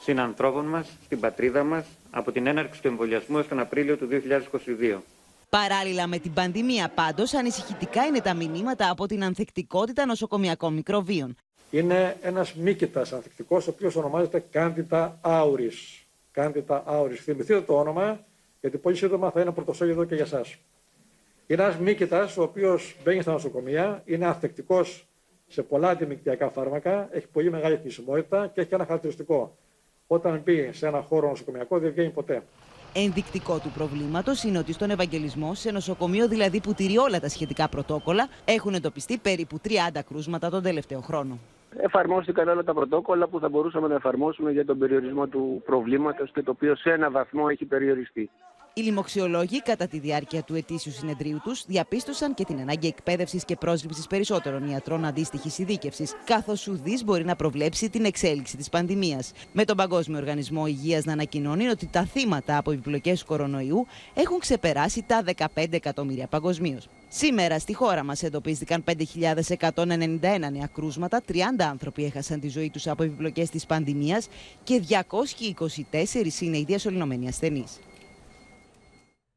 συνανθρώπων μας στην πατρίδα μας από την έναρξη του εμβολιασμού έως τον Απρίλιο του 2022. Παράλληλα με την πανδημία πάντως, ανησυχητικά είναι τα μηνύματα από την ανθεκτικότητα νοσοκομιακών μικροβίων. Είναι ένας μύκητας ανθεκτικός, ο οποίος ονομάζεται Candida auris. Candida auris. Θυμηθείτε το όνομα, γιατί πολύ σύντομα θα είναι πρωτοσέλιδο και για εσάς. Είναι ένας μύκητας, ο οποίος μπαίνει στα νοσοκομεία, είναι ανθεκτικός σε πολλά αντιμυκτιακά φάρμακα, έχει πολύ μεγάλη χρησιμότητα και έχει ένα χαρακτηριστικό. Όταν μπει σε ένα χώρο νοσοκομιακό δεν βγαίνει ποτέ. Ενδεικτικό του προβλήματος είναι ότι στον Ευαγγελισμό, σε νοσοκομείο δηλαδή που τηρεί όλα τα σχετικά πρωτόκολλα, έχουν εντοπιστεί περίπου 30 κρούσματα τον τελευταίο χρόνο. Εφαρμόστηκαν όλα τα πρωτόκολλα που θα μπορούσαμε να εφαρμόσουμε για τον περιορισμό του προβλήματος και το οποίο σε ένα βαθμό έχει περιοριστεί. Οι λοιμοξιολόγοι, κατά τη διάρκεια του ετήσιου συνεδρίου τους, διαπίστωσαν και την ανάγκη εκπαίδευσης και πρόσληψης περισσότερων ιατρών αντίστοιχης ειδίκευσης, καθώς ουδής μπορεί να προβλέψει την εξέλιξη της πανδημίας. Με τον Παγκόσμιο Οργανισμό Υγείας να ανακοινώνει ότι τα θύματα από επιπλοκές κορονοϊού έχουν ξεπεράσει τα 15 εκατομμύρια παγκοσμίως. Σήμερα στη χώρα μας εντοπίστηκαν 5.191 νέα κρούσματα, 30 άνθρωποι έχασαν τη ζωή τους από επιπλοκές της πανδημίας και 224 είναι οι διασωληνωμένοι ασθενείς.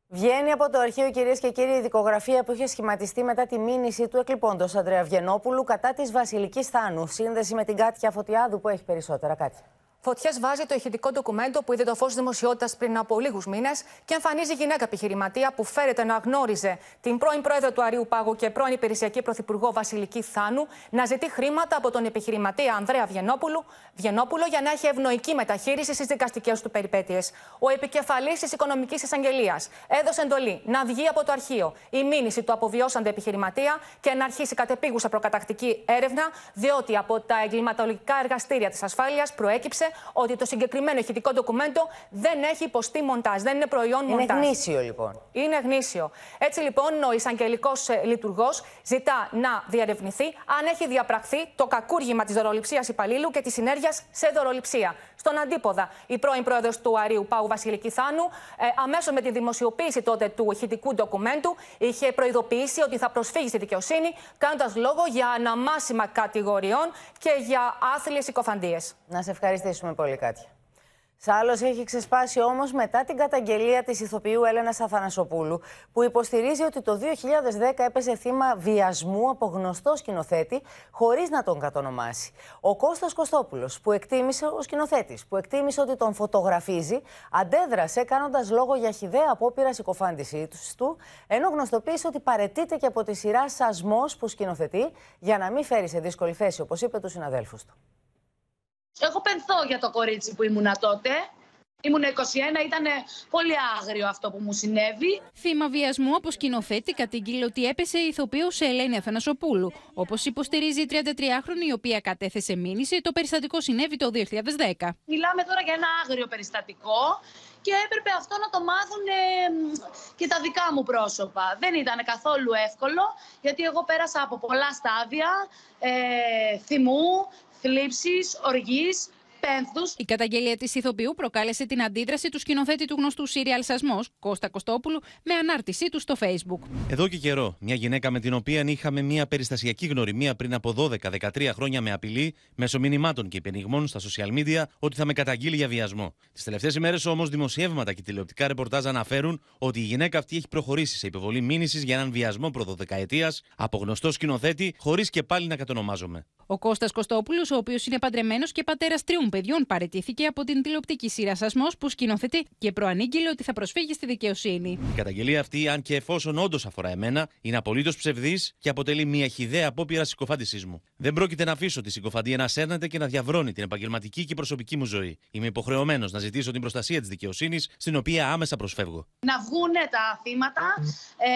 Βγαίνει από το αρχείο, κυρίες και κύριοι, η δικογραφία που είχε σχηματιστεί μετά τη μήνυση του εκλειπώντος Αντρέα Βγενόπουλου κατά της Βασιλικής Θάνου. Σύνδεση με την Κάτια Φωτιάδου που έχει περισσότερα. Κάτια. Φωτιές βάζει το ηχητικό ντοκουμέντο που είδε το φως δημοσιότητας πριν από λίγους μήνες και εμφανίζει γυναίκα επιχειρηματία που φέρεται να γνώριζε την πρώην πρόεδρο του Αρίου Πάγου και πρώην υπηρεσιακή πρωθυπουργό Βασιλική Θάνου να ζητεί χρήματα από τον επιχειρηματία Ανδρέα Βιενόπουλου, Βιενόπουλο για να έχει ευνοϊκή μεταχείριση στις δικαστικές του περιπέτειες. Ο επικεφαλής της Οικονομικής Εισαγγελίας έδωσε εντολή να βγει από το αρχείο η μήνυση του αποβιώσαντε επιχειρηματία και να αρχίσει κατεπίγουσα προκατακτική έρευνα, διότι από τα εγκληματολογικά εργαστήρια της ασφάλειας προέκυψε ότι το συγκεκριμένο ηχητικό ντοκουμέντο δεν έχει υποστεί μοντάζ, δεν είναι προϊόν είναι μοντάζ. Είναι γνήσιο λοιπόν. Είναι γνήσιο. Έτσι λοιπόν ο εισαγγελικός ε, λειτουργός ζητά να διαρευνηθεί αν έχει διαπραχθεί το κακούργημα της δωροληψίας υπαλλήλου και της συνέργειας σε δωροληψία. Στον αντίποδα, η πρώην πρόεδρος του Αρίου Πάου Βασιλική Θάνου, ε, αμέσως με τη δημοσιοποίηση τότε του ηχητικού ντοκουμέντου, είχε προειδοποιήσει ότι θα προσφύγει στη δικαιοσύνη, κάνοντας λόγο για αναμάσιμα κατηγοριών και για άθλιες συκοφαντίε. Να σε ευχαριστήσουμε πολύ, Κάτια. Σάλο έχει ξεσπάσει όμως μετά την καταγγελία της ηθοποιού Έλενα Αθανασοπούλου, που υποστηρίζει ότι το 2010 έπεσε θύμα βιασμού από γνωστό σκηνοθέτη, χωρίς να τον κατονομάσει. Ο Κώστας Κωστόπουλος, που εκτίμησε, ο σκηνοθέτης, που εκτίμησε ότι τον φωτογραφίζει, αντέδρασε κάνοντας λόγο για χιδέα απόπειρα συκοφάντησή του, ενώ γνωστοποίησε ότι παρετείται και από τη σειρά Σασμός που σκηνοθετεί, για να μην φέρει σε δύσκολη θέση, όπως είπε τους συναδέλφους του. Έχω πενθώ για το κορίτσι που ήμουνα τότε. Ήμουν 21, ήταν πολύ άγριο αυτό που μου συνέβη. Θύμα βιασμού από σκηνοθέτη κατήγγειλε ότι έπεσε η ηθοποιό σε Ελένη Αθανασοπούλου. Όπως υποστηρίζει η 33χρονη, η οποία κατέθεσε μήνυση, το περιστατικό συνέβη το 2010. Μιλάμε τώρα για ένα άγριο περιστατικό και έπρεπε αυτό να το μάθουν και τα δικά μου πρόσωπα. Δεν ήταν καθόλου εύκολο, γιατί εγώ πέρασα από πολλά στάδια ε, θυμού, θλίψης, οργής, πένθους. Η καταγγελία της ηθοποιού προκάλεσε την αντίδραση του σκηνοθέτη του γνωστού σύριαλ Σασμός, Κώστα Κωστόπουλου, με ανάρτησή του στο Facebook. Εδώ και καιρό, μια γυναίκα με την οποία είχαμε μια περιστασιακή γνωριμία πριν από 12-13 χρόνια με απειλή, μέσω μηνυμάτων και υπενιγμών στα social media, ότι θα με καταγγείλει για βιασμό. Τις τελευταίες ημέρες όμως, δημοσιεύματα και τηλεοπτικά ρεπορτάζ αναφέρουν ότι η γυναίκα αυτή έχει προχωρήσει σε υποβολή μήνυσης για έναν βιασμό προδοδεκαετία από γνωστό σκηνοθέτη, χωρίς και πάλι να κατονομάζομαι. Ο Κώστας Κωστόπουλος, ο οποίος είναι παντρεμένος και πατέρας τριών παιδιών, παρετήθηκε από την τηλεοπτική σειρά Σασμός που σκηνοθετεί και προανήγγειλε ότι θα προσφύγει στη δικαιοσύνη. Η καταγγελία αυτή, αν και εφόσον όντως αφορά εμένα, είναι απολύτως ψευδής και αποτελεί μια χιδέα απόπειρα συκοφάντησής μου. Δεν πρόκειται να αφήσω τη συκοφαντία να σέρνεται και να διαβρώνει την επαγγελματική και προσωπική μου ζωή. Είμαι υποχρεωμένος να ζητήσω την προστασία της δικαιοσύνης, στην οποία άμεσα προσφεύγω. Να βγουν τα θύματα, ε,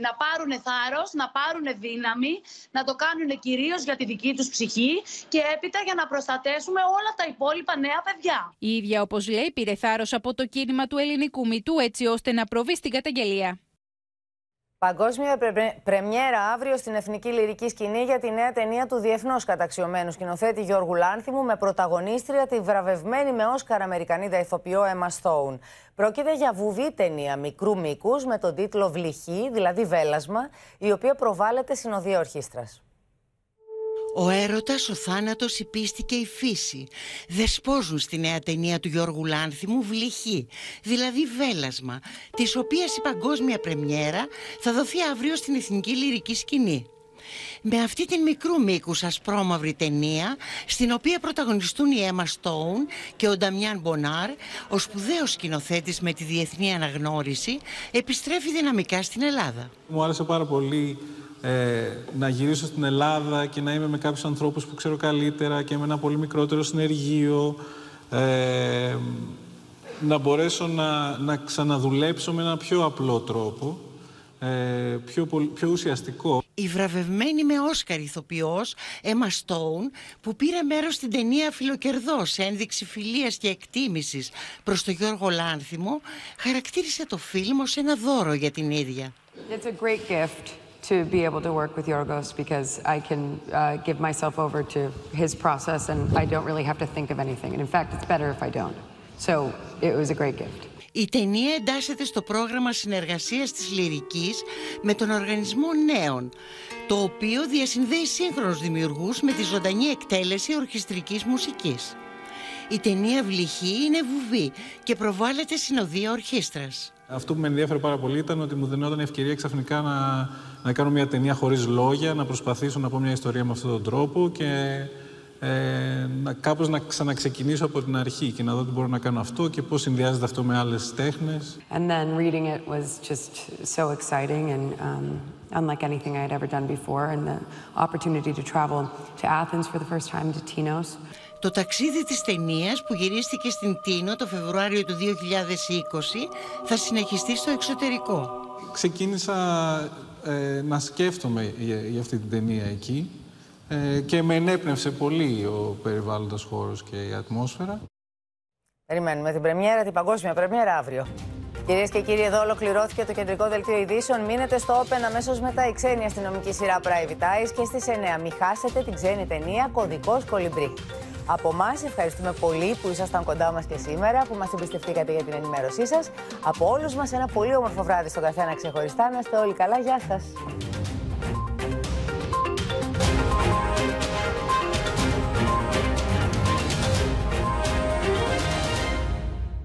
να πάρουν θάρρος, να πάρουν δύναμη, να το κάνουν κυρίως για τη δική τους ψυχή και έπειτα για να προστατέσουμε όλα τα υπόλοιπα νέα παιδιά. Η ίδια, όπως λέει, πήρε θάρρος από το κίνημα του ελληνικού μητού έτσι ώστε να προβεί στην καταγγελία. Παγκόσμια πρεμιέρα αύριο στην Εθνική Λυρική Σκηνή για τη νέα ταινία του διεθνώς καταξιωμένου σκηνοθέτη Γιώργου Λάνθιμου με πρωταγωνίστρια τη βραβευμένη με Όσκαρ Αμερικανίδα ηθοποιό Emma Stone. Πρόκειται για βουβή ταινία μικρού μήκους με τον τίτλο Βλυχή, δηλαδή Βέλασμα, η οποία προβάλλεται συνοδεία ορχήστρας. Ο έρωτας, ο θάνατος, η πίστη και η φύση δεσπόζουν στη νέα ταινία του Γιώργου Λάνθιμου «Βλυχή», δηλαδή «Βέλασμα», της οποίας η παγκόσμια πρεμιέρα θα δοθεί αύριο στην Εθνική Λυρική Σκηνή. Με αυτή την μικρού μήκους ασπρόμαυρη ταινία, στην οποία πρωταγωνιστούν η Έμα Στόουν και ο Νταμιάν Μπονάρ, ο σπουδαίος σκηνοθέτης με τη διεθνή αναγνώριση, επιστρέφει δυναμικά στην Ελλάδα. Μου άρεσε πάρα πολύ ε, να γυρίσω στην Ελλάδα και να είμαι με κάποιους ανθρώπους που ξέρω καλύτερα και με ένα πολύ μικρότερο συνεργείο. Ε, να μπορέσω να, να ξαναδουλέψω με ένα πιο απλό τρόπο, ε, πιο, πιο ουσιαστικό. η βραβευμένη με Όσκαρ ηθοποιός Emma Stone που πήρε μέρος στην ταινία Φιλοκερδός ένδειξη φιλίας και εκτίμησης προς τον Γιώργο Λάνθιμο χαρακτήρισε το φιλμ ως ένα δώρο για την ίδια. It's a great gift to be able to work with Yorgos because I can uh, give myself over to his process and I don't really have to think of anything. And in fact, it's better if I don't. So it was a great gift. Η ταινία εντάσσεται στο πρόγραμμα συνεργασίας της Λυρικής με τον Οργανισμό Νέων, το οποίο διασυνδέει σύγχρονους δημιουργούς με τη ζωντανή εκτέλεση ορχιστρικής μουσικής. Η ταινία Βλυχή είναι βουβή και προβάλλεται συνοδεία ορχήστρας. Αυτό που με ενδιαφέρει πάρα πολύ ήταν ότι μου δινόταν ευκαιρία ξαφνικά να, να κάνω μια ταινία χωρίς λόγια, να προσπαθήσω να πω μια ιστορία με αυτόν τον τρόπο και ε, να, κάπως να ξαναξεκινήσω από την αρχή και να δω τι μπορώ να κάνω αυτό και πώς συνδυάζεται αυτό με άλλες τέχνες. And then reading it was just so exciting and um, unlike anything I had ever done before and the opportunity to travel to Athens for the first time to Tinos. Το ταξίδι της ταινίας που γυρίστηκε στην Τίνο το Φεβρουάριο του 2020 θα συνεχιστεί στο εξωτερικό. Ξεκίνησα ε, να σκέφτομαι για, για αυτή την ταινία εκεί ε, και με ενέπνευσε πολύ ο περιβάλλοντας χώρος και η ατμόσφαιρα. Περιμένουμε την πρεμιέρα, την παγκόσμια πρεμιέρα αύριο. Κυρίες και κύριοι, εδώ ολοκληρώθηκε το κεντρικό δελτίο ειδήσεων. Μείνετε στο Open αμέσως μετά η ξένη αστυνομική σειρά Private Eyes και στις 9. Μην χάσετε την ξένη ταινία Κωδικός Κολυμπρί. Από εμά, ευχαριστούμε πολύ που ήσασταν κοντά μας και σήμερα, που μας εμπιστευτήκατε για την ενημέρωσή σας. Από όλους μας, ένα πολύ όμορφο βράδυ στον καθένα ξεχωριστά. Να είστε όλοι καλά. Γεια σας.